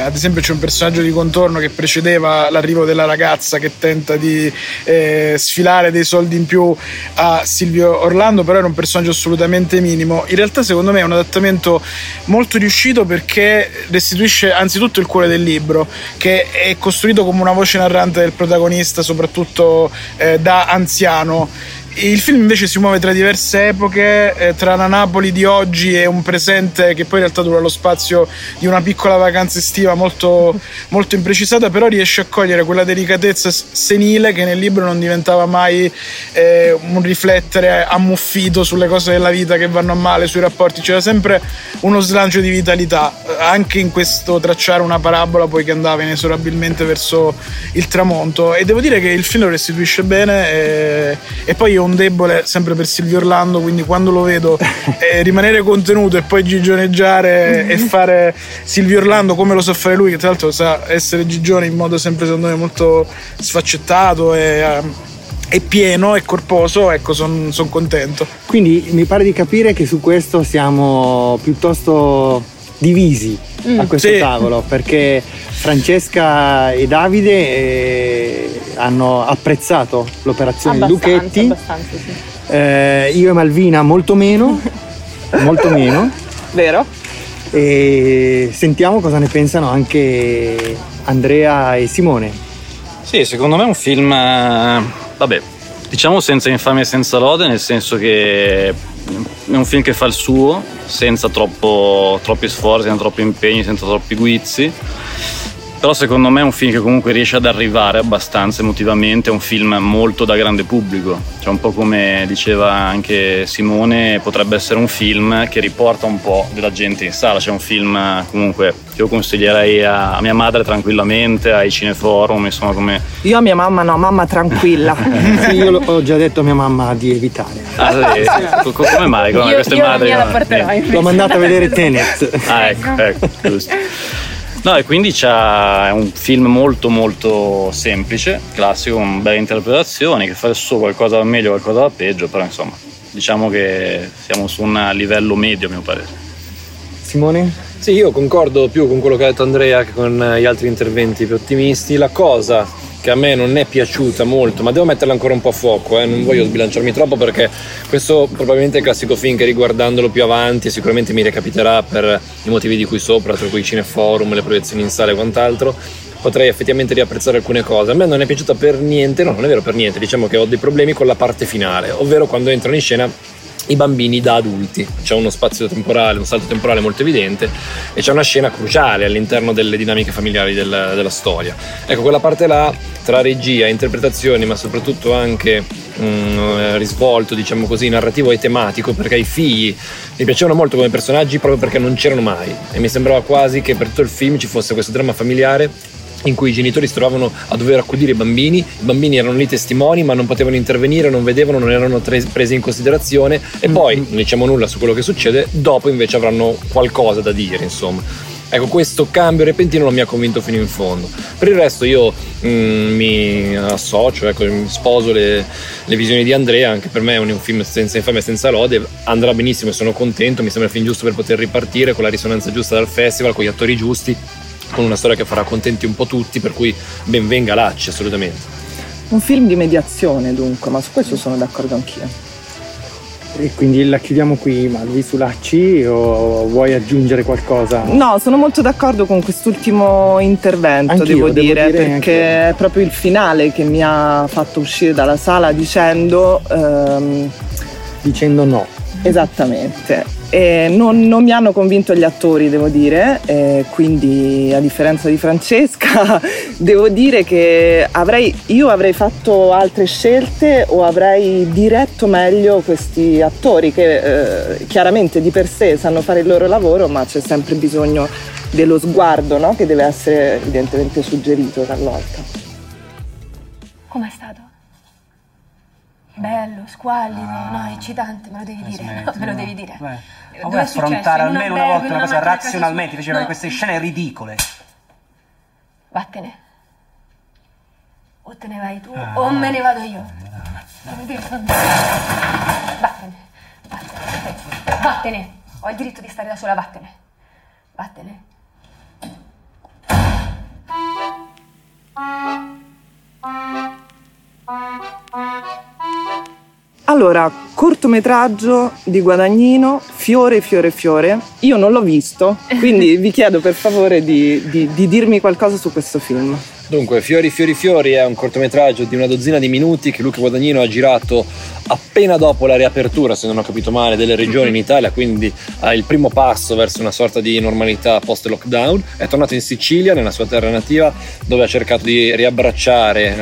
[SPEAKER 9] Ad esempio, c'è un personaggio di contorno che precedeva l'arrivo della ragazza che tenta di eh, sfilare dei soldi in più a Silvio Orlando, però era un personaggio assolutamente minimo. In realtà, secondo me, è un adattamento molto riuscito perché restituisce anzitutto il cuore del libro, che è costruito come una voce narrante del protagonista, soprattutto eh, da anziano. Il film invece si muove tra diverse epoche, eh, tra la Napoli di oggi e un presente che poi in realtà dura lo spazio di una piccola vacanza estiva molto, molto imprecisata, però riesce a cogliere quella delicatezza senile che nel libro non diventava mai eh, un riflettere ammuffito sulle cose della vita che vanno a male, sui rapporti, c'era sempre uno slancio di vitalità, eh, anche in questo tracciare una parabola poi che andava inesorabilmente verso il tramonto. E devo dire che il film lo restituisce bene e, e poi io un debole sempre per Silvio Orlando, quindi quando lo vedo eh, rimanere contenuto e poi gigioneggiare e fare Silvio Orlando come lo sa fare lui, che tra l'altro sa essere gigione in modo sempre secondo me molto sfaccettato e, ehm, e pieno e corposo, ecco, sono contento.
[SPEAKER 2] Quindi mi pare di capire che su questo siamo piuttosto divisi
[SPEAKER 9] Mm,
[SPEAKER 2] a questo
[SPEAKER 9] sì.
[SPEAKER 2] tavolo perché Francesca e Davide eh, hanno apprezzato l'operazione di
[SPEAKER 7] Abbastanza,
[SPEAKER 2] Lucchetti,
[SPEAKER 7] abbastanza, sì.
[SPEAKER 2] Eh, io e Malvina molto meno, molto meno.
[SPEAKER 3] Vero?
[SPEAKER 2] E sentiamo cosa ne pensano anche Andrea e Simone.
[SPEAKER 8] Sì, secondo me è un film, eh, vabbè, diciamo senza infamia e senza lode, nel senso che è un film che fa il suo, senza troppo- troppi sforzi, senza troppi impegni, senza troppi guizzi. Però secondo me è un film che comunque riesce ad arrivare abbastanza emotivamente, è un film molto da grande pubblico, cioè un po' come diceva anche Simone, potrebbe essere un film che riporta un po' della gente in sala, c'è un film comunque che io consiglierei a, a mia madre tranquillamente, ai cineforum, insomma come...
[SPEAKER 3] Io a mia mamma no, mamma tranquilla.
[SPEAKER 2] Sì, io l'ho- ho già detto a mia mamma di evitare.
[SPEAKER 8] Ah, sì? Co- co- come mai? Come
[SPEAKER 7] Io-
[SPEAKER 8] queste
[SPEAKER 7] io la
[SPEAKER 8] madri?
[SPEAKER 7] mia la porterò
[SPEAKER 8] Eh.
[SPEAKER 2] L'ho mandata a vedere Tenet.
[SPEAKER 8] Ah, ecco, ecco, giusto. No, e quindi c'ha, è un film molto molto semplice, classico, con belle interpretazioni, che fa il suo qualcosa da meglio, qualcosa da peggio, però insomma, diciamo che siamo su un livello medio a mio parere.
[SPEAKER 2] Simone?
[SPEAKER 10] Sì, io concordo più con quello che ha detto Andrea che con gli altri interventi più ottimisti. La cosa che a me non è piaciuta molto, ma devo metterla ancora un po' a fuoco, eh, non voglio sbilanciarmi troppo perché questo probabilmente è il classico film che riguardandolo più avanti sicuramente mi recapiterà per i motivi di cui sopra, tra cui i cineforum, le proiezioni in sala e quant'altro. Potrei effettivamente riapprezzare alcune cose. A me non è piaciuta per niente, no, non è vero per niente, diciamo che ho dei problemi con la parte finale, ovvero quando entrano in scena i bambini da adulti. C'è uno spazio temporale, un salto temporale molto evidente e c'è una scena cruciale all'interno delle dinamiche familiari del- della storia. Ecco, quella parte là, tra regia, interpretazioni, ma soprattutto anche mm, eh, risvolto, diciamo così, narrativo e tematico, perché i figli mi piacevano molto come personaggi proprio perché non c'erano mai e mi sembrava quasi che per tutto il film ci fosse questo dramma familiare in cui i genitori si trovavano a dover accudire i bambini, i bambini erano lì testimoni ma non potevano intervenire, non vedevano, non erano tre- presi in considerazione. E poi non diciamo nulla su quello che succede, dopo invece avranno qualcosa da dire insomma. Ecco, questo cambio repentino non mi ha convinto fino in fondo. Per il resto io mm, mi associo, ecco, mi sposo le, le visioni di Andrea, anche per me è un, un film senza infamia e senza lode, andrà benissimo e sono contento, mi sembra il film giusto per poter ripartire con la risonanza giusta dal festival, con gli attori giusti, con una storia che farà contenti un po' tutti, per cui ben venga Lacci assolutamente.
[SPEAKER 3] Un film di mediazione dunque, ma su questo sono d'accordo anch'io.
[SPEAKER 2] E quindi la chiudiamo qui, Malvi, su Lacci o vuoi aggiungere qualcosa?
[SPEAKER 3] No, sono molto d'accordo con quest'ultimo intervento,
[SPEAKER 2] Anch'io,
[SPEAKER 3] devo,
[SPEAKER 2] devo
[SPEAKER 3] dire,
[SPEAKER 2] dire
[SPEAKER 3] perché è proprio il finale che mi ha fatto uscire dalla sala dicendo... ehm,
[SPEAKER 2] Dicendo no.
[SPEAKER 3] Esattamente. E non, non mi hanno convinto gli attori, devo dire, e quindi a differenza di Francesca, devo dire che avrei, io avrei fatto altre scelte o avrei diretto meglio questi attori che eh, chiaramente di per sé sanno fare il loro lavoro, ma c'è sempre bisogno dello sguardo no? che deve essere evidentemente suggerito talvolta.
[SPEAKER 12] Com'è stato?
[SPEAKER 14] Bello, squallido, no, eccitante, me lo devi dire.
[SPEAKER 16] smetti,
[SPEAKER 14] no, me lo devi dire.
[SPEAKER 16] Beh, Ma vuoi affrontare almeno una volta
[SPEAKER 14] in
[SPEAKER 16] una cosa razionalmente,
[SPEAKER 14] sua?
[SPEAKER 16] diceva
[SPEAKER 14] No.
[SPEAKER 16] queste scene ridicole.
[SPEAKER 14] Vattene. O te ne vai tu,
[SPEAKER 16] Ah.
[SPEAKER 14] o me ne vado io. Andare. Vattene. Vattene. Vattene. Ho il diritto di stare da sola, vattene. Vattene.
[SPEAKER 3] Allora, cortometraggio di Guadagnino, Fiore, Fiore, Fiore. Io non l'ho visto, quindi vi chiedo per favore di, di- di dirmi qualcosa su questo film.
[SPEAKER 10] Dunque, Fiori Fiori Fiori è un cortometraggio di una dozzina di minuti che Luca Guadagnino ha girato appena dopo la riapertura, se non ho capito male, delle regioni in Italia, quindi ha il primo passo verso una sorta di normalità post-lockdown. È tornato in Sicilia, nella sua terra nativa, dove ha cercato di riabbracciare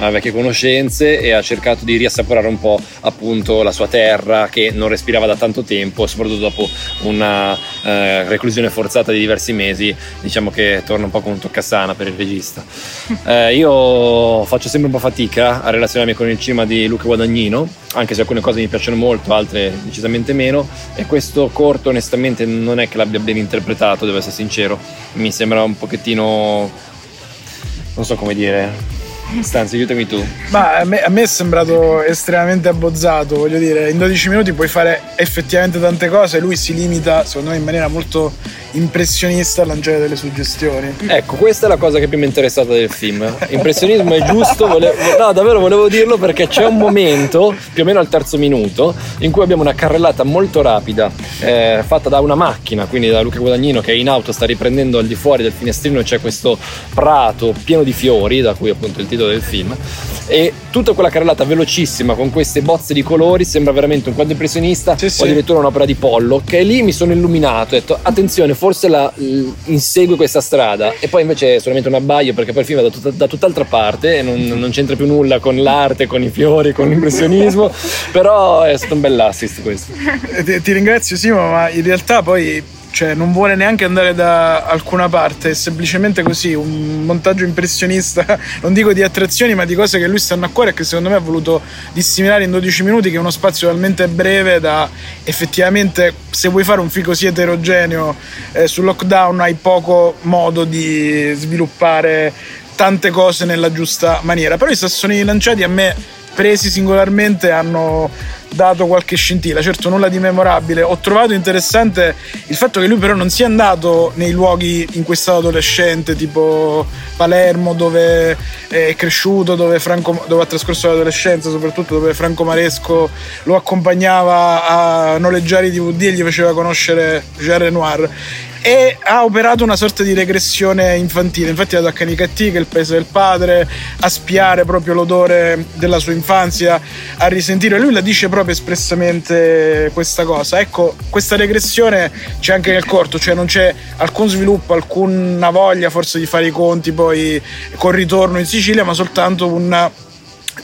[SPEAKER 10] alcune vecchie conoscenze e ha cercato di riassaporare un po' appunto la sua terra che non respirava da tanto tempo, soprattutto dopo una eh, reclusione forzata di diversi mesi, diciamo che torna un po' con un toccasana per il regista. Eh, io faccio sempre un po' fatica a relazionarmi con il cinema di Luca Guadagnino, anche se alcune cose mi piacciono molto, altre decisamente meno, e questo corto onestamente non è che l'abbia ben interpretato, devo essere sincero, mi sembra un pochettino, non so come dire, Stanzi, aiutami tu.
[SPEAKER 9] Ma a me, a me è sembrato estremamente abbozzato, voglio dire, in 12 minuti puoi fare effettivamente tante cose, lui si limita, secondo me, in maniera molto impressionista a lanciare delle suggestioni.
[SPEAKER 10] Ecco, questa è la cosa che più mi è interessata del film. Impressionismo è giusto, volevo, no, davvero volevo dirlo perché c'è un momento, più o meno al terzo minuto, in cui abbiamo una carrellata molto rapida, eh, fatta da una macchina, quindi da Luca Guadagnino che è in auto, sta riprendendo al di fuori del finestrino c'è questo prato pieno di fiori, da cui appunto il titolo del film. E tutta quella carrellata velocissima con queste bozze di colori sembra veramente un quadro impressionista o addirittura un'opera di Pollo. Che lì mi sono illuminato, ho detto attenzione, forse la, insegue questa strada. E poi invece è solamente un abbaio perché poi il film va da, tutta- da tutt'altra parte e non, non c'entra più nulla con l'arte, con i fiori, con l'impressionismo. Però è stato un bell'assist questo.
[SPEAKER 9] Eh, ti ringrazio Simo, ma in realtà poi cioè, non vuole neanche andare da alcuna parte, è semplicemente così, un montaggio impressionista, non dico di attrazioni, ma di cose che lui stanno a cuore e che secondo me ha voluto disseminare in 12 minuti, che è uno spazio talmente breve da effettivamente, se vuoi fare un film così eterogeneo eh, sul lockdown, hai poco modo di sviluppare tante cose nella giusta maniera. Però i sassoni lanciati a me, presi singolarmente, hanno dato qualche scintilla, certo nulla di memorabile. Ho trovato interessante il fatto che lui però non sia andato nei luoghi in cui è stato adolescente, tipo Palermo, dove è cresciuto, dove, Franco, dove ha trascorso l'adolescenza, soprattutto dove Franco Maresco lo accompagnava a noleggiare i DVD e gli faceva conoscere Jean Renoir e ha operato una sorta di regressione infantile. Infatti è andato a Canicattì, che è il paese del padre, a spiare proprio l'odore della sua infanzia, a risentire. Lui la dice proprio espressamente questa cosa. Ecco, questa regressione c'è anche nel corto, cioè non c'è alcun sviluppo, alcuna voglia forse di fare i conti poi col ritorno in Sicilia, ma soltanto una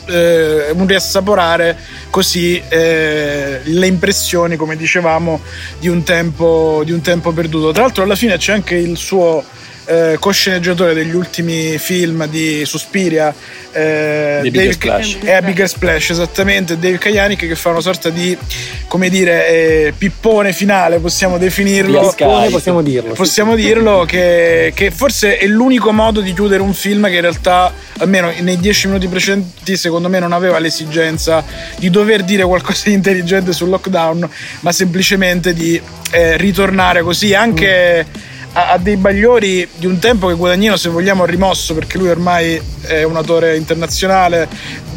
[SPEAKER 9] eh, un riassaporare così eh, le impressioni, come dicevamo, di un, tempo, di un tempo perduto. Tra l'altro, alla fine c'è anche il suo eh, cosceneggiatore degli ultimi film di Suspiria. Eh,
[SPEAKER 10] Bigger
[SPEAKER 9] Dave-
[SPEAKER 10] Splash.
[SPEAKER 9] È a Bigger Splash, esattamente. Dave Kajanic che fa una sorta di, come dire, eh, pippone finale, possiamo definirlo.
[SPEAKER 10] Pippone,
[SPEAKER 2] possiamo dirlo, sì.
[SPEAKER 9] Possiamo dirlo che, che forse è l'unico modo di chiudere un film che in realtà, almeno nei dieci minuti precedenti, secondo me non aveva l'esigenza di dover dire qualcosa di intelligente sul lockdown, ma semplicemente di eh, ritornare così anche a, a dei bagliori di un tempo che Guadagnino, se vogliamo, ha rimosso perché lui ormai è un autore internazionale,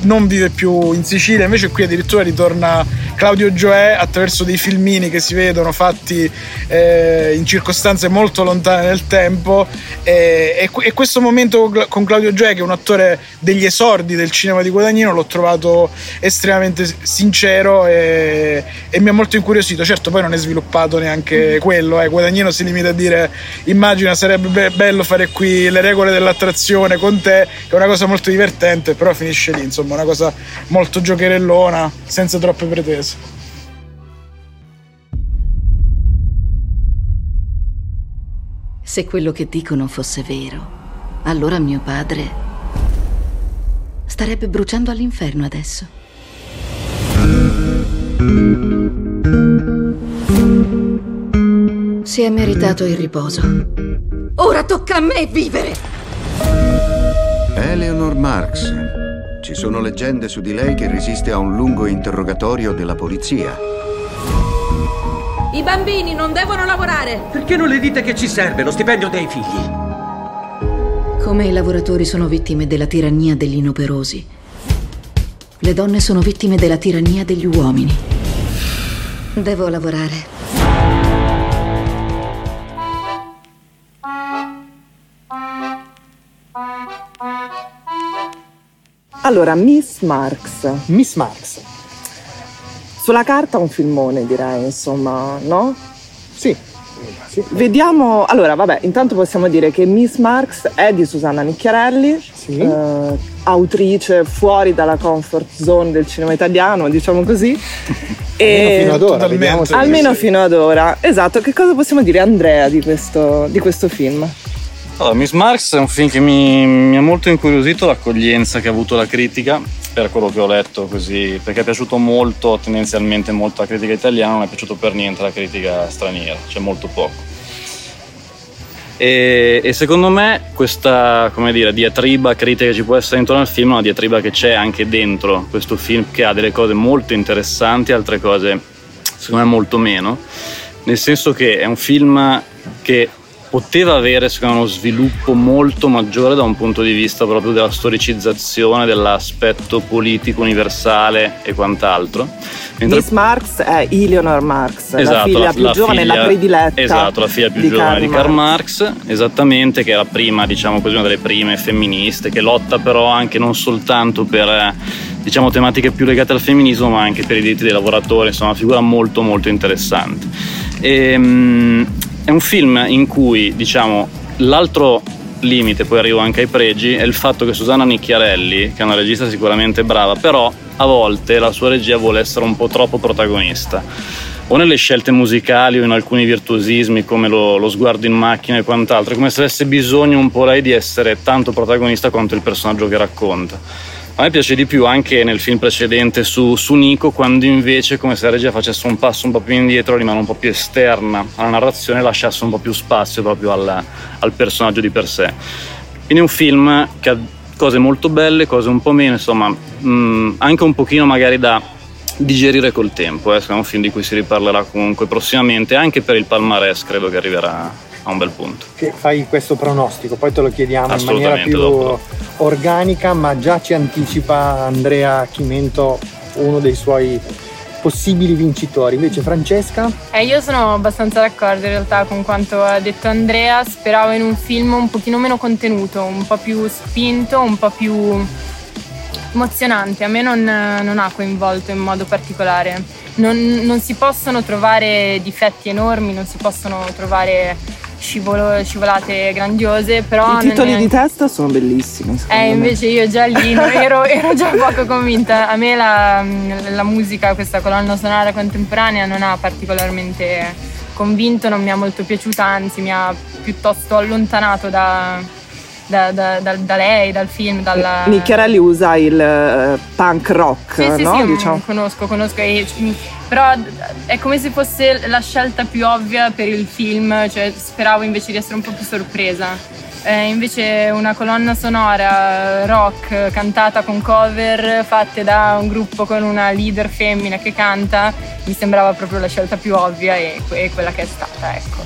[SPEAKER 9] non vive più in Sicilia, invece qui addirittura ritorna Claudio Gioè attraverso dei filmini che si vedono fatti eh, in circostanze molto lontane nel tempo. E, e que- questo momento con Cla- con Claudio Gioè che è un attore degli esordi del cinema di Guadagnino l'ho trovato estremamente sincero e, e mi ha molto incuriosito. Certo poi non è sviluppato neanche quello eh. Guadagnino si limita a dire immagina sarebbe be- bello fare qui le regole dell'attrazione con te che è una cosa molto divertente però finisce lì insomma una cosa molto giocherellona senza troppe pretese
[SPEAKER 17] Se quello che dicono fosse vero, allora mio padre starebbe bruciando all'inferno adesso. Si è meritato il riposo. Ora tocca a me vivere!
[SPEAKER 18] Eleanor Marx. Ci sono leggende su di lei che resiste a un lungo interrogatorio della polizia.
[SPEAKER 19] I bambini non devono lavorare.
[SPEAKER 20] Perché non le dite che ci serve lo stipendio dei figli?
[SPEAKER 17] Come i lavoratori sono vittime della tirannia degli inoperosi, le donne sono vittime della tirannia degli uomini. Devo lavorare.
[SPEAKER 3] Allora, Miss Marx.
[SPEAKER 2] Miss Marx.
[SPEAKER 3] Sulla carta un filmone, direi, insomma, no?
[SPEAKER 2] Sì.
[SPEAKER 3] Vediamo, allora, vabbè, intanto possiamo dire che Miss Marx è di Susanna Nicchiarelli, eh, autrice fuori dalla comfort zone del cinema italiano, diciamo così.
[SPEAKER 2] Almeno fino ad ora,
[SPEAKER 3] Almeno fino ad ora, esatto. Che cosa possiamo dire, Andrea, di questo, di questo film?
[SPEAKER 8] Allora, Miss Marx è un film che mi, mi ha molto incuriosito l'accoglienza che ha avuto la critica per quello che ho letto così, perché è piaciuto molto, tendenzialmente molto la critica italiana, non è piaciuto per niente la critica straniera, c'è molto poco. E, e secondo me questa, come dire, diatriba critica che ci può essere intorno al film è una diatriba che c'è anche dentro questo film che ha delle cose molto interessanti, altre cose secondo me molto meno, nel senso che è un film che poteva avere secondo me uno sviluppo molto maggiore da un punto di vista proprio della storicizzazione, dell'aspetto politico universale e quant'altro. Mentre-
[SPEAKER 3] Miss Marx è Eleanor Marx, la
[SPEAKER 8] Esatto,
[SPEAKER 3] figlia più giovane, la
[SPEAKER 8] figlia-
[SPEAKER 3] prediletta.
[SPEAKER 8] Esatto, la figlia più
[SPEAKER 3] di
[SPEAKER 8] giovane
[SPEAKER 3] Karl
[SPEAKER 8] di Karl Marx, esattamente, che era prima, diciamo così, una delle prime femministe, che lotta però anche non soltanto per diciamo tematiche più legate al femminismo, ma anche per i diritti dei lavoratori, insomma, una figura molto molto interessante. Ehm, è un film in cui, diciamo, l'altro limite, poi arrivo anche ai pregi, è il fatto che Susanna Nicchiarelli, che è una regista sicuramente brava, però a volte la sua regia vuole essere un po' troppo protagonista. O nelle scelte musicali o in alcuni virtuosismi come lo, lo sguardo in macchina e quant'altro, è come se avesse bisogno un po' lei di essere tanto protagonista quanto il personaggio che racconta. A me piace di più anche nel film precedente su, su Nico, quando invece come se la regia facesse un passo un po' più indietro, rimane un po' più esterna alla narrazione lasciasse un po' più spazio proprio al, al personaggio di per sé. Quindi è un film che ha cose molto belle, cose un po' meno, insomma, mh, anche un pochino magari da digerire col tempo. Eh. È un film di cui si riparlerà comunque prossimamente, anche per il palmarès credo che arriverà a un bel punto.
[SPEAKER 2] Che fai questo pronostico, poi te lo chiediamo in maniera più
[SPEAKER 8] dopo.
[SPEAKER 2] organica, ma già ci anticipa Andrea Chimento uno dei suoi possibili vincitori. Invece Francesca?
[SPEAKER 7] Eh, io sono abbastanza d'accordo in realtà con quanto ha detto Andrea, speravo in un film un pochino meno contenuto, un po' più spinto, un po' più emozionante. A me non, non ha coinvolto in modo particolare. Non, non si possono trovare difetti enormi, non si possono trovare scivolo- scivolate grandiose, però...
[SPEAKER 3] I titoli
[SPEAKER 7] è-
[SPEAKER 3] di testa sono bellissimi.
[SPEAKER 7] eh,
[SPEAKER 3] me.
[SPEAKER 7] invece io già lì ero, ero già poco convinta. A me la, la musica, questa colonna sonora contemporanea non ha particolarmente convinto, non mi ha molto piaciuta, anzi mi ha piuttosto allontanato da, da- da- da- da lei, dal film, dalla...
[SPEAKER 3] Nicchiarelli usa il eh, punk rock,
[SPEAKER 7] Sì, sì,
[SPEAKER 3] no?
[SPEAKER 7] sì, mm,
[SPEAKER 3] diciamo.
[SPEAKER 7] conosco, conosco. e- mm, però è come se fosse la scelta più ovvia per il film, cioè speravo invece di essere un po' più sorpresa. Eh, invece una colonna sonora rock cantata con cover fatte da un gruppo con una leader femmina che canta mi sembrava proprio la scelta più ovvia e, e quella che è stata, ecco.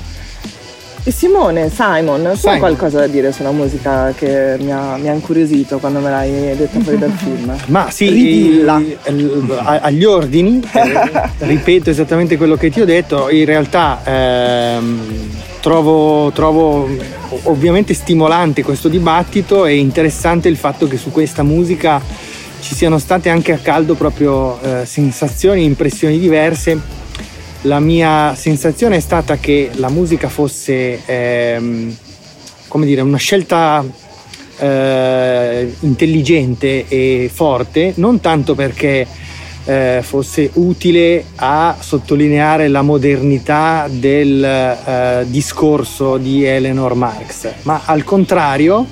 [SPEAKER 3] E Simone, Simon, tu hai
[SPEAKER 2] Simon.
[SPEAKER 3] qualcosa da dire sulla musica che mi ha, mi ha incuriosito quando me l'hai detta fuori dal film?
[SPEAKER 2] Ma sì,
[SPEAKER 3] Ridilla.
[SPEAKER 2] il- a- agli ordini, eh, ripeto esattamente quello che ti ho detto, in realtà ehm, trovo, trovo ovviamente stimolante questo dibattito e interessante il fatto che su questa musica ci siano state anche a caldo proprio eh, sensazioni e impressioni diverse. La mia sensazione è stata che la musica fosse, ehm, come dire, una scelta eh, intelligente e forte, non tanto perché eh, fosse utile a sottolineare la modernità del eh, discorso di Eleanor Marx, ma al contrario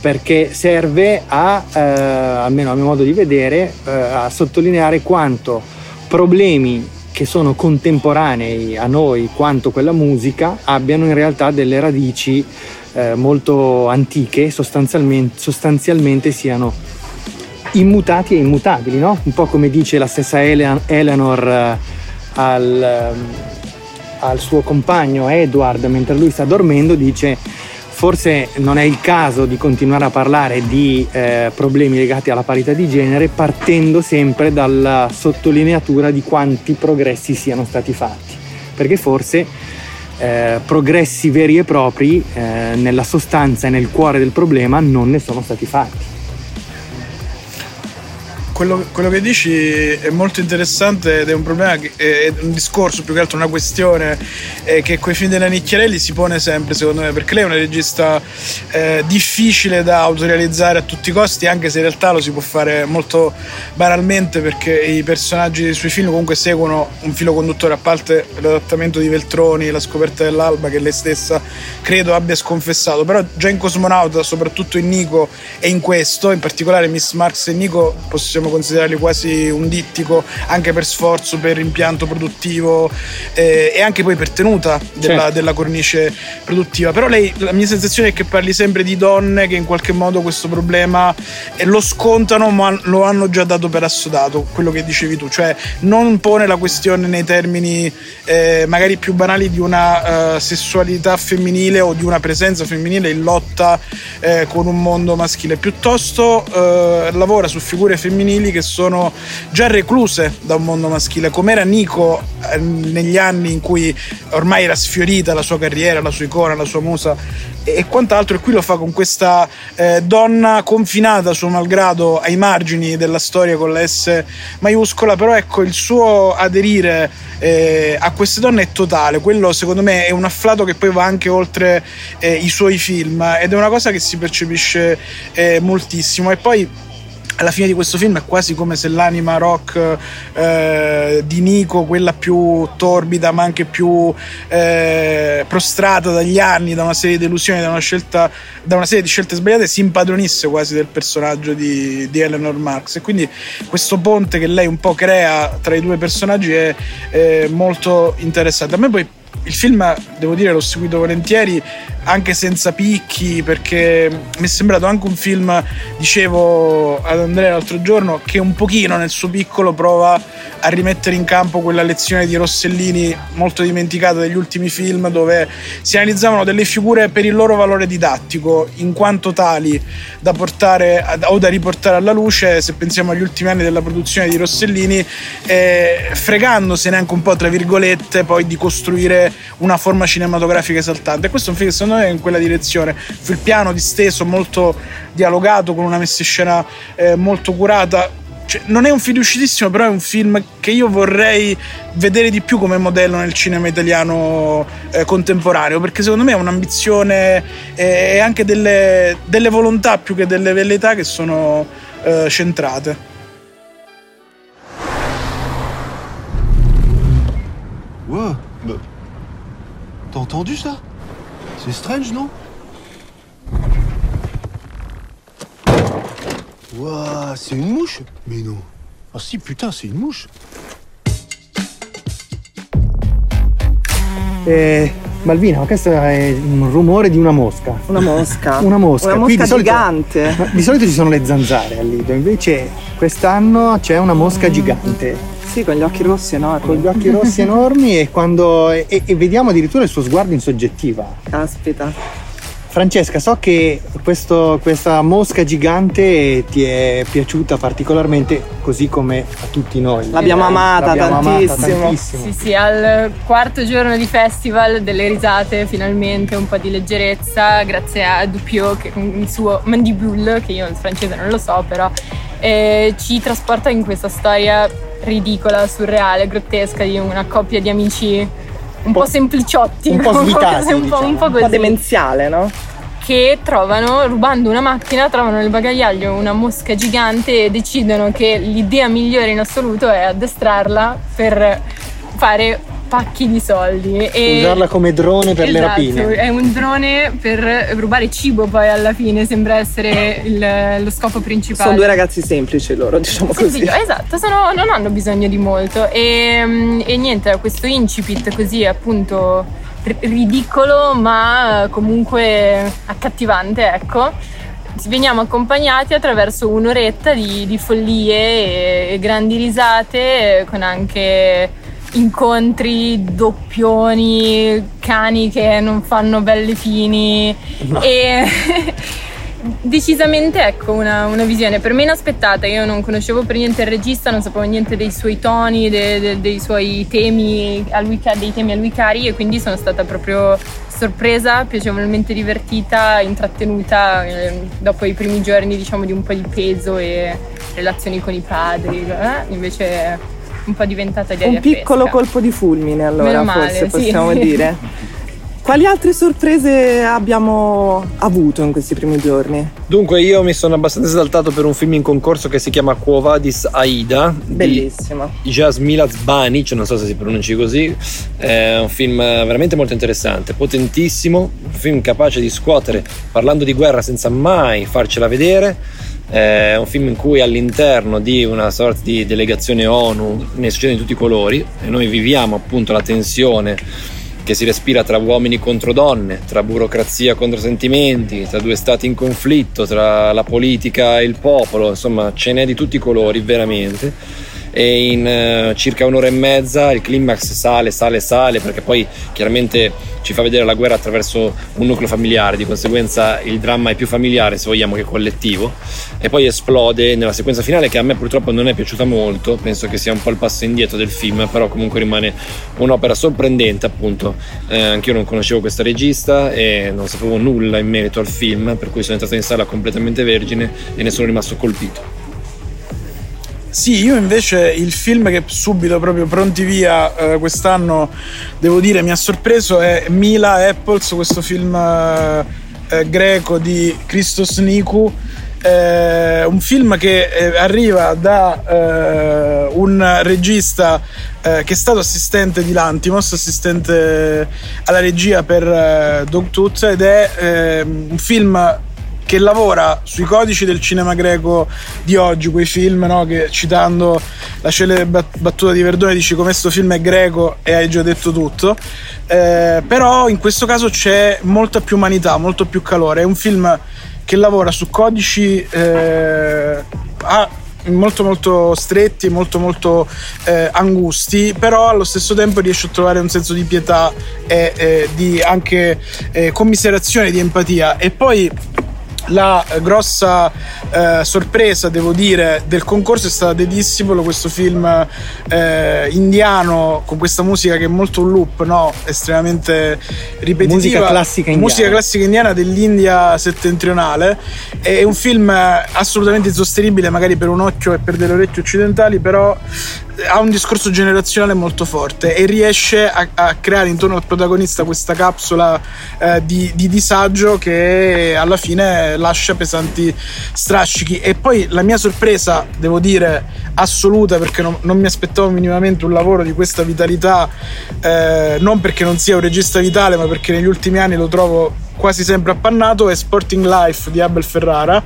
[SPEAKER 2] perché serve a, eh, almeno a mio modo di vedere, eh, a sottolineare quanto problemi che sono contemporanei a noi quanto quella musica abbiano in realtà delle radici eh, molto antiche, sostanzialmente, sostanzialmente siano immutati e immutabili, no? un po' come dice la stessa Ele- Eleanor eh, al, ehm, al suo compagno Edward mentre lui sta dormendo, dice forse non è il caso di continuare a parlare di eh, problemi legati alla parità di genere partendo sempre dalla sottolineatura di quanti progressi siano stati fatti, perché forse eh, progressi veri e propri eh, nella sostanza e nel cuore del problema non ne sono stati fatti.
[SPEAKER 9] Quello, quello che dici è molto interessante ed è un problema, è un discorso più che altro, una questione eh, che quei film della Nicchiarelli si pone sempre secondo me, perché lei è una regista eh, difficile da autorealizzare a tutti i costi, anche se in realtà lo si può fare molto banalmente perché i personaggi dei suoi film comunque seguono un filo conduttore, a parte l'adattamento di Veltroni, la scoperta dell'alba che lei stessa credo abbia sconfessato, però già in Cosmonauta, soprattutto in Nico e in questo, in particolare Miss Marx e Nico, possiamo considerarli quasi un dittico anche per sforzo, per impianto produttivo eh, e anche poi per tenuta della,
[SPEAKER 2] Certo.
[SPEAKER 9] della cornice produttiva. Però lei, la mia sensazione è che parli sempre di donne che in qualche modo questo problema eh, lo scontano ma lo hanno già dato per assodato, quello che dicevi tu, cioè non pone la questione nei termini eh, magari più banali di una eh, sessualità femminile o di una presenza femminile in lotta eh, con un mondo maschile, piuttosto eh, lavora su figure femminili che sono già recluse da un mondo maschile, come era Nico eh, negli anni in cui ormai era sfiorita la sua carriera, la sua icona, la sua musa e e quant'altro, e qui lo fa con questa eh, donna confinata suo malgrado ai margini della storia con la S maiuscola, però ecco il suo aderire eh, a queste donne è totale, quello secondo me è un afflato che poi va anche oltre eh, i suoi film ed è una cosa che si percepisce eh, moltissimo. E poi alla fine di questo film è quasi come se l'anima rock eh, di Nico, quella più torbida ma anche più eh, prostrata dagli anni, da una serie di delusioni, da una, scelta, da una serie di scelte sbagliate, si impadronisse quasi del personaggio di, di Eleanor Marx. E quindi questo ponte che lei un po' crea tra i due personaggi è eh, molto interessante. A me poi il film, devo dire, l'ho seguito volentieri anche senza picchi perché mi è sembrato anche un film, dicevo ad Andrea l'altro giorno, che un pochino nel suo piccolo prova a rimettere in campo quella lezione di Rossellini molto dimenticata degli ultimi film dove si analizzavano delle figure per il loro valore didattico in quanto tali da portare o da riportare alla luce se pensiamo agli ultimi anni della produzione di Rossellini eh, fregandosene anche un po' tra virgolette poi di costruire una forma cinematografica esaltante. E questo è un film che secondo me è in quella direzione. Il piano disteso molto dialogato con una messa in scena eh, molto curata. Cioè, non è un film riuscitissimo, però è un film che io vorrei vedere di più come modello nel cinema italiano eh, contemporaneo, perché secondo me è un'ambizione eh, e anche delle, delle volontà più che delle velleità che sono eh, centrate.
[SPEAKER 21] T'as entendu ça C'est strange, non Ouah, c'est une mouche Mais non. Ah si, putain, c'est une mouche.
[SPEAKER 2] Eh, Malvina, ma questo è un rumore di una mosca.
[SPEAKER 3] Una mosca.
[SPEAKER 2] Una mosca.
[SPEAKER 3] Una mosca
[SPEAKER 2] di solito-
[SPEAKER 3] gigante.
[SPEAKER 2] ma Di solito ci sono le zanzare al lido, invece quest'anno c'è una mosca gigante.
[SPEAKER 3] Sì, con gli occhi rossi enormi.
[SPEAKER 2] Con gli occhi rossi enormi e quando. E, e vediamo addirittura il suo sguardo in soggettiva.
[SPEAKER 3] Caspita.
[SPEAKER 2] Francesca, so che questo- questa mosca gigante ti è piaciuta particolarmente, così come a tutti noi.
[SPEAKER 3] L'abbiamo amata
[SPEAKER 2] L'abbiamo amata
[SPEAKER 3] tantissimo.
[SPEAKER 2] tantissimo.
[SPEAKER 7] Sì, sì, al quarto giorno di festival, delle risate finalmente, un po' di leggerezza, grazie a Dupio che con il suo Mandibule, che io il francese non lo so, però eh, ci trasporta in questa storia ridicola, surreale, grottesca di una coppia di amici un po' sempliciotti,
[SPEAKER 3] un po' svitati,
[SPEAKER 7] un, po', un po'
[SPEAKER 3] Un po' demenziale, no?
[SPEAKER 7] che trovano, rubando una macchina, trovano nel bagagliaio una mosca gigante e decidono che l'idea migliore in assoluto è addestrarla per fare pacchi di soldi. E
[SPEAKER 2] Usarla come drone per le
[SPEAKER 7] Esatto,
[SPEAKER 2] rapine.
[SPEAKER 7] È un drone per rubare cibo poi alla fine, sembra essere il- lo scopo principale.
[SPEAKER 3] Sono due ragazzi semplici loro, diciamo così.
[SPEAKER 7] Sì, esatto, sono- non hanno bisogno di molto. E, mm, e niente, questo incipit così appunto ri- ridicolo ma comunque accattivante, ecco. Veniamo accompagnati attraverso un'oretta di, di follie e, e grandi risate, eh, con anche incontri, doppioni, cani che non fanno belle fini e decisamente ecco una, una visione per me inaspettata. Io non conoscevo per niente il regista, non sapevo niente dei suoi toni, de- de- dei suoi temi a lui, dei temi a lui cari e quindi sono stata proprio sorpresa, piacevolmente divertita, intrattenuta eh, dopo i primi giorni diciamo di un po' di peso e relazioni con i padri, eh, invece un po' diventata di
[SPEAKER 3] Un piccolo
[SPEAKER 7] fresca.
[SPEAKER 3] colpo di fulmine, allora,
[SPEAKER 7] male,
[SPEAKER 3] forse
[SPEAKER 7] sì.
[SPEAKER 3] possiamo dire. Quali altre sorprese abbiamo avuto in questi primi giorni?
[SPEAKER 10] Dunque, io mi sono abbastanza esaltato per un film in concorso che si chiama Quo Vadis Aida.
[SPEAKER 3] Bellissimo.
[SPEAKER 10] Di Jasmila Zbanic, non so se si pronunci così. È un film veramente molto interessante, potentissimo. Un film capace di scuotere parlando di guerra senza mai farcela vedere. È un film in cui all'interno di una sorta di delegazione ONU ne succedono di tutti i colori e noi viviamo appunto la tensione che si respira tra uomini contro donne, tra burocrazia contro sentimenti, tra due stati in conflitto, tra la politica e il popolo, insomma ce n'è di tutti i colori veramente. E in eh, circa un'ora e mezza il climax sale, sale, sale, perché poi chiaramente ci fa vedere la guerra attraverso un nucleo familiare, di conseguenza il dramma è più familiare se vogliamo che collettivo, e poi esplode nella sequenza finale che a me purtroppo non è piaciuta molto, penso che sia un po' il passo indietro del film, però comunque rimane un'opera sorprendente appunto, eh, anch'io non conoscevo questa regista e non sapevo nulla in merito al film, per cui sono entrato in sala completamente vergine e ne sono rimasto colpito.
[SPEAKER 9] Sì, io invece il film che subito, proprio pronti via, eh, quest'anno devo dire mi ha sorpreso è Mila Apples, questo film eh, eh, greco di Christos Nikou. Eh, un film che eh, arriva da eh, un regista che è stato assistente di Lantimos, assistente alla regia per Dog Tooth ed è ehm, un film che lavora sui codici del cinema greco di oggi, quei film no, che citando la celebre bat- battuta di Verdone dici come sto film è greco e hai già detto tutto, Eh, però in questo caso c'è molta più umanità, molto più calore, è un film che lavora su codici eh, a- molto molto stretti, molto molto eh, angusti, però allo stesso tempo riesce a trovare un senso di pietà e eh, di anche eh, commiserazione, di empatia. E poi la grossa eh, sorpresa, devo dire, del concorso è stata The Disciple, questo film eh, indiano con questa musica che è molto un loop, no? estremamente ripetitiva.
[SPEAKER 2] Musica classica indiana.
[SPEAKER 9] Musica classica indiana dell'India settentrionale. È un film eh, assolutamente insostenibile, magari per un occhio e per delle orecchie occidentali, però ha un discorso generazionale molto forte e riesce a, a creare intorno al protagonista questa capsula eh, di, di disagio che alla fine lascia pesanti strascichi. E poi la mia sorpresa devo dire assoluta perché non, non mi aspettavo minimamente un lavoro di questa vitalità eh, non perché non sia un regista vitale ma perché negli ultimi anni lo trovo quasi sempre appannato è Sporting Life di Abel Ferrara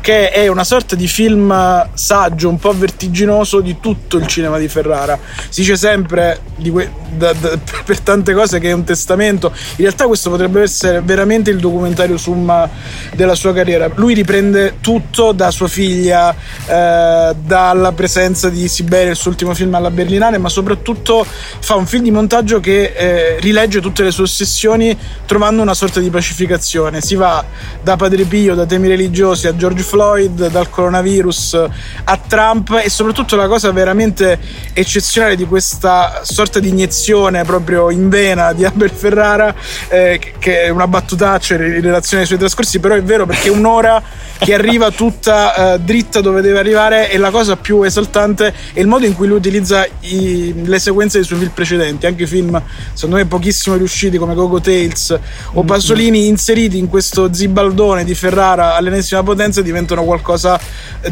[SPEAKER 9] che è una sorta di film saggio, un po' vertiginoso di tutto il cinema di Ferrara. Si dice sempre que- da- da- per tante cose che è un testamento. In realtà questo potrebbe essere veramente il documentario summa della sua carriera. Lui riprende tutto da sua figlia, eh, dalla presenza di Siberia, il suo ultimo film alla Berlinale, ma soprattutto fa un film di montaggio che eh, rilegge tutte le sue ossessioni trovando una sorta di pacificazione. Si va da Padre Pio, da temi religiosi a George Floyd, dal coronavirus a Trump e soprattutto la cosa veramente eccezionale di questa sorta di iniezione proprio in vena di Abel Ferrara, eh, che- è una battutaccia in relazione ai suoi trascorsi, però è vero perché un'ora che arriva tutta eh, dritta dove deve arrivare e la cosa più esaltante è il modo in cui lui utilizza i- le sequenze dei suoi film precedenti, anche film secondo me pochissimo riusciti come Gogo Tales o Pasolini inseriti in questo zibaldone di Ferrara all'ennesima potenza diventano qualcosa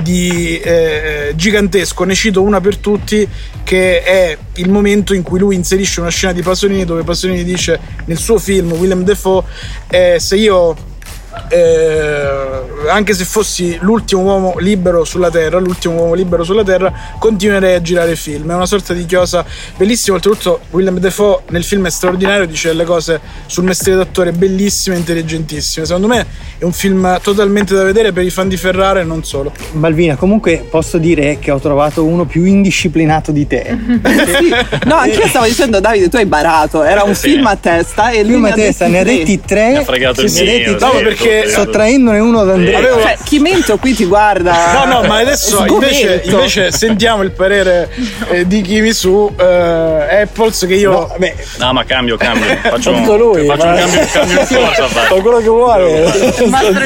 [SPEAKER 9] di eh, gigantesco. Ne cito una per tutti, che è il momento in cui lui inserisce una scena di Pasolini dove Pasolini dice nel suo film Willem Dafoe eh, se io eh, anche se fossi l'ultimo uomo libero sulla terra, l'ultimo uomo libero sulla terra, continuerei a girare film. È una sorta di chiosa bellissima. Oltretutto, Willem Dafoe nel film è straordinario, dice delle cose sul mestiere d'attore bellissime e intelligentissime. Secondo me è un film totalmente da vedere per i fan di Ferrara e non solo.
[SPEAKER 2] Balvina, comunque posso dire che ho trovato uno più indisciplinato di te.
[SPEAKER 3] No, anche io stavo dicendo, Davide, tu hai barato. Era un
[SPEAKER 2] Sì.
[SPEAKER 3] film a testa e lui
[SPEAKER 2] Film
[SPEAKER 3] mi
[SPEAKER 2] a
[SPEAKER 3] ha
[SPEAKER 2] testa,
[SPEAKER 3] detto
[SPEAKER 2] ne ha
[SPEAKER 3] tre.
[SPEAKER 2] detti tre.
[SPEAKER 8] Ha fregato il mio,
[SPEAKER 2] tre,
[SPEAKER 8] sì,
[SPEAKER 9] perché-
[SPEAKER 2] sottraendone uno ad Andrea.
[SPEAKER 9] Avevo-
[SPEAKER 3] Cioè, Chimento qui ti guarda.
[SPEAKER 9] No, no, ma adesso invece, invece sentiamo il parere eh, di Kimi su eh, Apples che io...
[SPEAKER 8] No, ma cambio, cambio. Faccio, un,
[SPEAKER 2] lui,
[SPEAKER 8] faccio
[SPEAKER 2] ma-
[SPEAKER 8] un cambio, cambio in corsa.
[SPEAKER 2] Fa
[SPEAKER 8] faccio.
[SPEAKER 2] quello che vuole.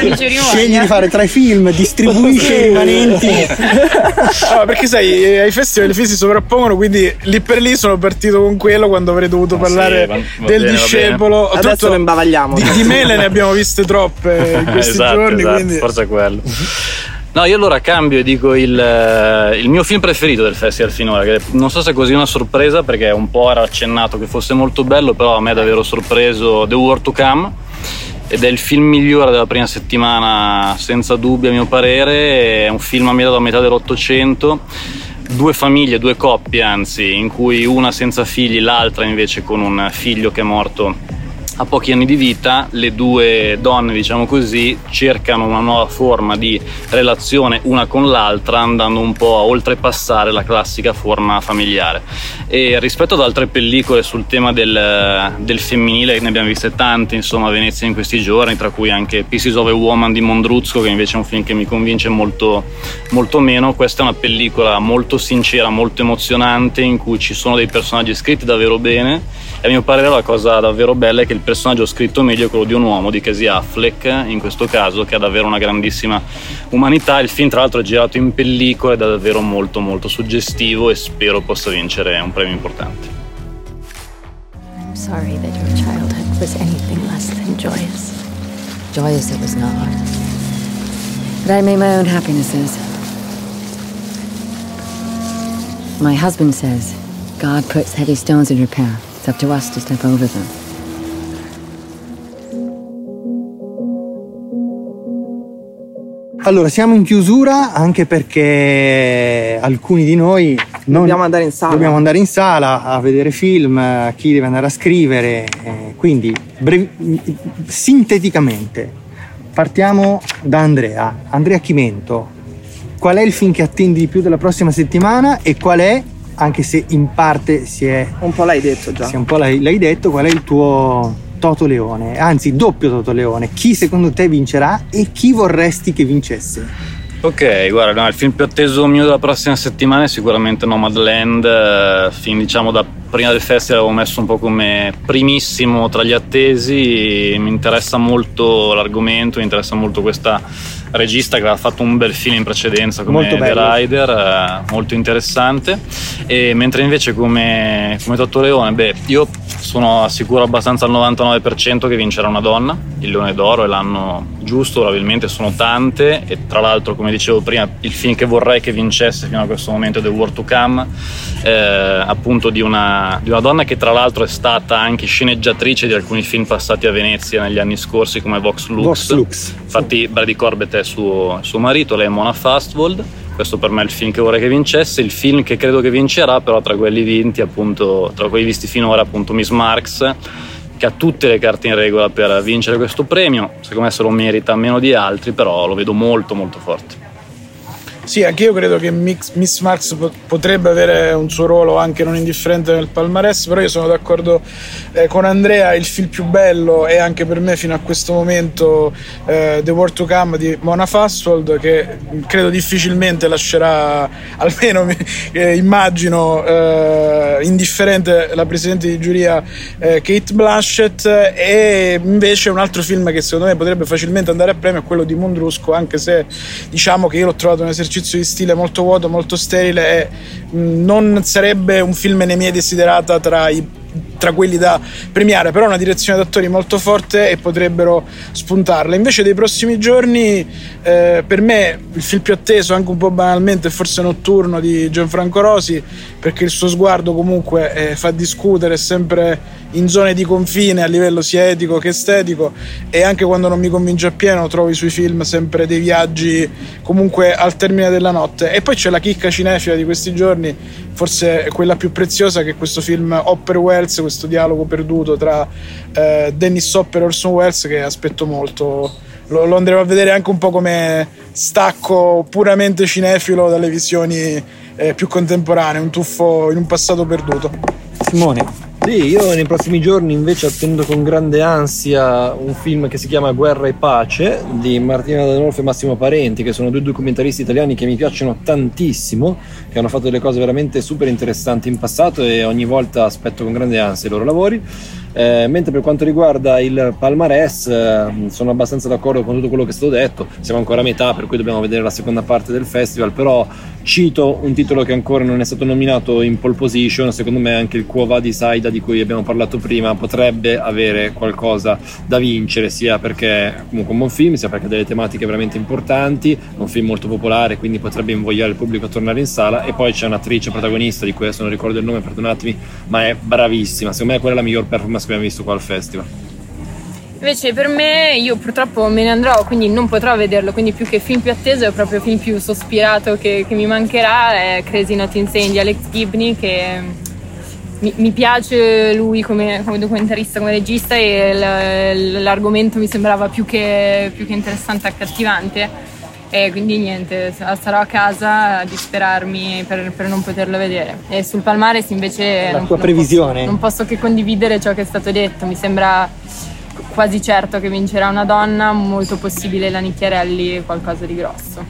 [SPEAKER 14] Di.
[SPEAKER 2] Scegli di fare tre film, distribuisce i rimanenti.
[SPEAKER 9] No, perché sai, ai festival i film si sovrappongono, quindi lì per lì sono partito con quello quando avrei dovuto parlare
[SPEAKER 8] va- va
[SPEAKER 9] del
[SPEAKER 8] bene,
[SPEAKER 9] discepolo.
[SPEAKER 3] Adesso
[SPEAKER 9] Tutto-
[SPEAKER 3] lo imbavagliamo.
[SPEAKER 9] Di, di mele ne abbiamo viste troppe in questi
[SPEAKER 8] esatto,
[SPEAKER 9] giorni,
[SPEAKER 8] esatto,
[SPEAKER 9] quindi...
[SPEAKER 8] forse è quello. No, io allora cambio e dico il, eh, il mio film preferito del festival finora, che non so se è così una sorpresa perché un po' era accennato che fosse molto bello, però a me ha davvero sorpreso The War to Come ed è il film migliore della prima settimana senza dubbio a mio parere, è un film ambientato a metà dell'Ottocento, due famiglie, due coppie anzi, in cui una senza figli, l'altra invece con un figlio che è morto a pochi anni di vita le due donne, diciamo così, cercano una nuova forma di relazione una con l'altra, andando un po' a oltrepassare la classica forma familiare. E rispetto ad altre pellicole sul tema del, del femminile, ne abbiamo viste tante, insomma, a Venezia in questi giorni, tra cui anche Pieces of a Woman di Mondruzco, che invece è un film che mi convince molto, molto meno. Questa è una pellicola molto sincera, molto emozionante, in cui ci sono dei personaggi scritti davvero bene. E a mio parere la cosa davvero bella è che il personaggio scritto meglio è quello di un uomo, di Casey Affleck, in questo caso, che ha davvero una grandissima umanità. Il film, tra l'altro, è girato in pellicola ed è davvero molto, molto suggestivo e spero possa vincere un premio importante.
[SPEAKER 22] I'm sorry that your childhood was anything less than joyous. Joyous it was not. But I made my own happinesses. My husband says God puts heavy stones in your path. It's up to us to step over them.
[SPEAKER 2] Allora, siamo in chiusura anche perché alcuni di noi
[SPEAKER 3] Dobbiamo andare in sala.
[SPEAKER 2] dobbiamo andare in sala a vedere film, chi deve andare a scrivere. eh, quindi, brevi- sinteticamente, partiamo da Andrea. Andrea Chimento, qual è il film che attendi di più della prossima settimana e qual è, anche se in parte si è...
[SPEAKER 3] Un po' l'hai detto già.
[SPEAKER 2] Sì, un po' l'hai, l'hai detto, qual è il tuo Toto Leone? Anzi, doppio Toto Leone. Chi secondo te vincerà e chi vorresti che vincesse?
[SPEAKER 8] Ok, guarda, no, il film più atteso mio della prossima settimana è sicuramente Nomadland, eh, film diciamo da prima del festival avevo messo un po' come primissimo tra gli attesi, mi interessa molto l'argomento, mi interessa molto questa regista che aveva fatto un bel film in precedenza come
[SPEAKER 2] Molto
[SPEAKER 8] The
[SPEAKER 2] bello.
[SPEAKER 8] Rider, eh, molto interessante, e mentre invece come, come Toto Leone, beh, io sono sicuro abbastanza al 99% che vincerà una donna, il Leone d'Oro è l'anno giusto, probabilmente sono tante e tra l'altro come dicevo prima il film che vorrei che vincesse fino a questo momento è The War to Come, eh, appunto di una, di una donna che tra l'altro è stata anche sceneggiatrice di alcuni film passati a Venezia negli anni scorsi come Vox Lux.
[SPEAKER 2] Vox Lux.
[SPEAKER 8] Infatti Brady Corbett è suo, suo marito, lei è Mona Fastwold. Questo per me è il film che vorrei che vincesse. Il film che credo che vincerà, però, tra quelli vinti, appunto, tra quelli visti finora, appunto, Miss Marx, che ha tutte le carte in regola per vincere questo premio. Secondo me se lo merita meno di altri, però lo vedo molto, molto forte.
[SPEAKER 9] Sì, anche io credo che Miss Marx po- potrebbe avere un suo ruolo anche non indifferente nel palmarès, però io sono d'accordo eh, con Andrea, il film più bello è anche per me fino a questo momento eh, The War to Come di Mona Fastwold che credo difficilmente lascerà, almeno eh, immagino, eh, indifferente la presidente di giuria eh, Kate Blanchett. E invece un altro film che secondo me potrebbe facilmente andare a premio è quello di Mondrusco, anche se diciamo che io l'ho trovato un esercizio di stile molto vuoto, molto sterile e mh, non sarebbe un film nei miei desiderata tra i tra quelli da premiare, però una direzione d'attori molto forte e potrebbero spuntarla. Invece dei prossimi giorni, eh, per me il film più atteso, anche un po' banalmente, forse Notturno di Gianfranco Rosi, perché il suo sguardo comunque eh, fa discutere, è sempre in zone di confine a livello sia etico che estetico e anche quando non mi convince appieno trovo i suoi film sempre dei viaggi comunque al termine della notte. E poi c'è la chicca cinefila di questi giorni, forse quella più preziosa che è questo film Hopper Wells, questo dialogo perduto tra eh, Dennis Hopper e Orson Welles che aspetto molto. Lo, lo andremo a vedere anche un po' come stacco puramente cinefilo dalle visioni eh, più contemporanee, un tuffo in un passato perduto.
[SPEAKER 2] Simone.
[SPEAKER 10] Sì, io nei prossimi giorni invece attendo con grande ansia un film che si chiama Guerra e Pace di Martina D'Anolfo e Massimo Parenti, che sono due documentaristi italiani che mi piacciono tantissimo, che hanno fatto delle cose veramente super interessanti in passato e ogni volta aspetto con grande ansia i loro lavori. Eh, mentre per quanto riguarda il palmarès eh, sono abbastanza d'accordo con tutto quello che è stato detto, siamo ancora a metà per cui dobbiamo vedere la seconda parte del festival, però cito un titolo che ancora non è stato nominato in pole position, secondo me anche il Quo di Saida di cui abbiamo parlato prima potrebbe avere qualcosa da vincere, sia perché è comunque un buon film, sia perché ha delle tematiche veramente importanti, è un film molto popolare, quindi potrebbe invogliare il pubblico a tornare in sala e poi c'è un'attrice protagonista di cui adesso non ricordo il nome, perdonatemi, ma è bravissima, secondo me quella è la miglior performance che abbiamo visto qua al festival.
[SPEAKER 7] Invece per me, io purtroppo me ne andrò, quindi non potrò vederlo, quindi più che film più atteso è proprio film più sospirato che, che mi mancherà, è Crazy Not Insane di Alex Gibney che mi, mi piace lui come, come, documentarista, come regista e l'argomento mi sembrava più che, più che interessante e accattivante e quindi niente, sarò a casa a disperarmi per, per, non poterlo vedere. E sul Palmares invece
[SPEAKER 2] la
[SPEAKER 7] non,
[SPEAKER 2] tua
[SPEAKER 7] non
[SPEAKER 2] previsione?
[SPEAKER 7] Posso, non posso che condividere ciò che è stato detto, mi sembra quasi certo che vincerà una donna, molto possibile la Nicchiarelli, qualcosa di grosso.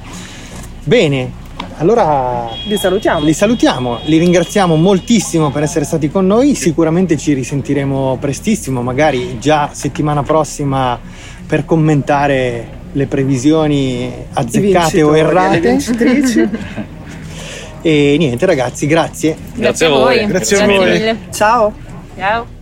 [SPEAKER 2] Bene, allora
[SPEAKER 3] li salutiamo.
[SPEAKER 2] Li salutiamo, li ringraziamo moltissimo per essere stati con noi. Sicuramente ci risentiremo prestissimo, magari già settimana prossima per commentare le previsioni azzeccate o errate. e niente ragazzi, grazie.
[SPEAKER 7] Grazie, a voi.
[SPEAKER 9] Grazie a voi.
[SPEAKER 7] Mille.
[SPEAKER 3] Ciao.
[SPEAKER 7] Ciao.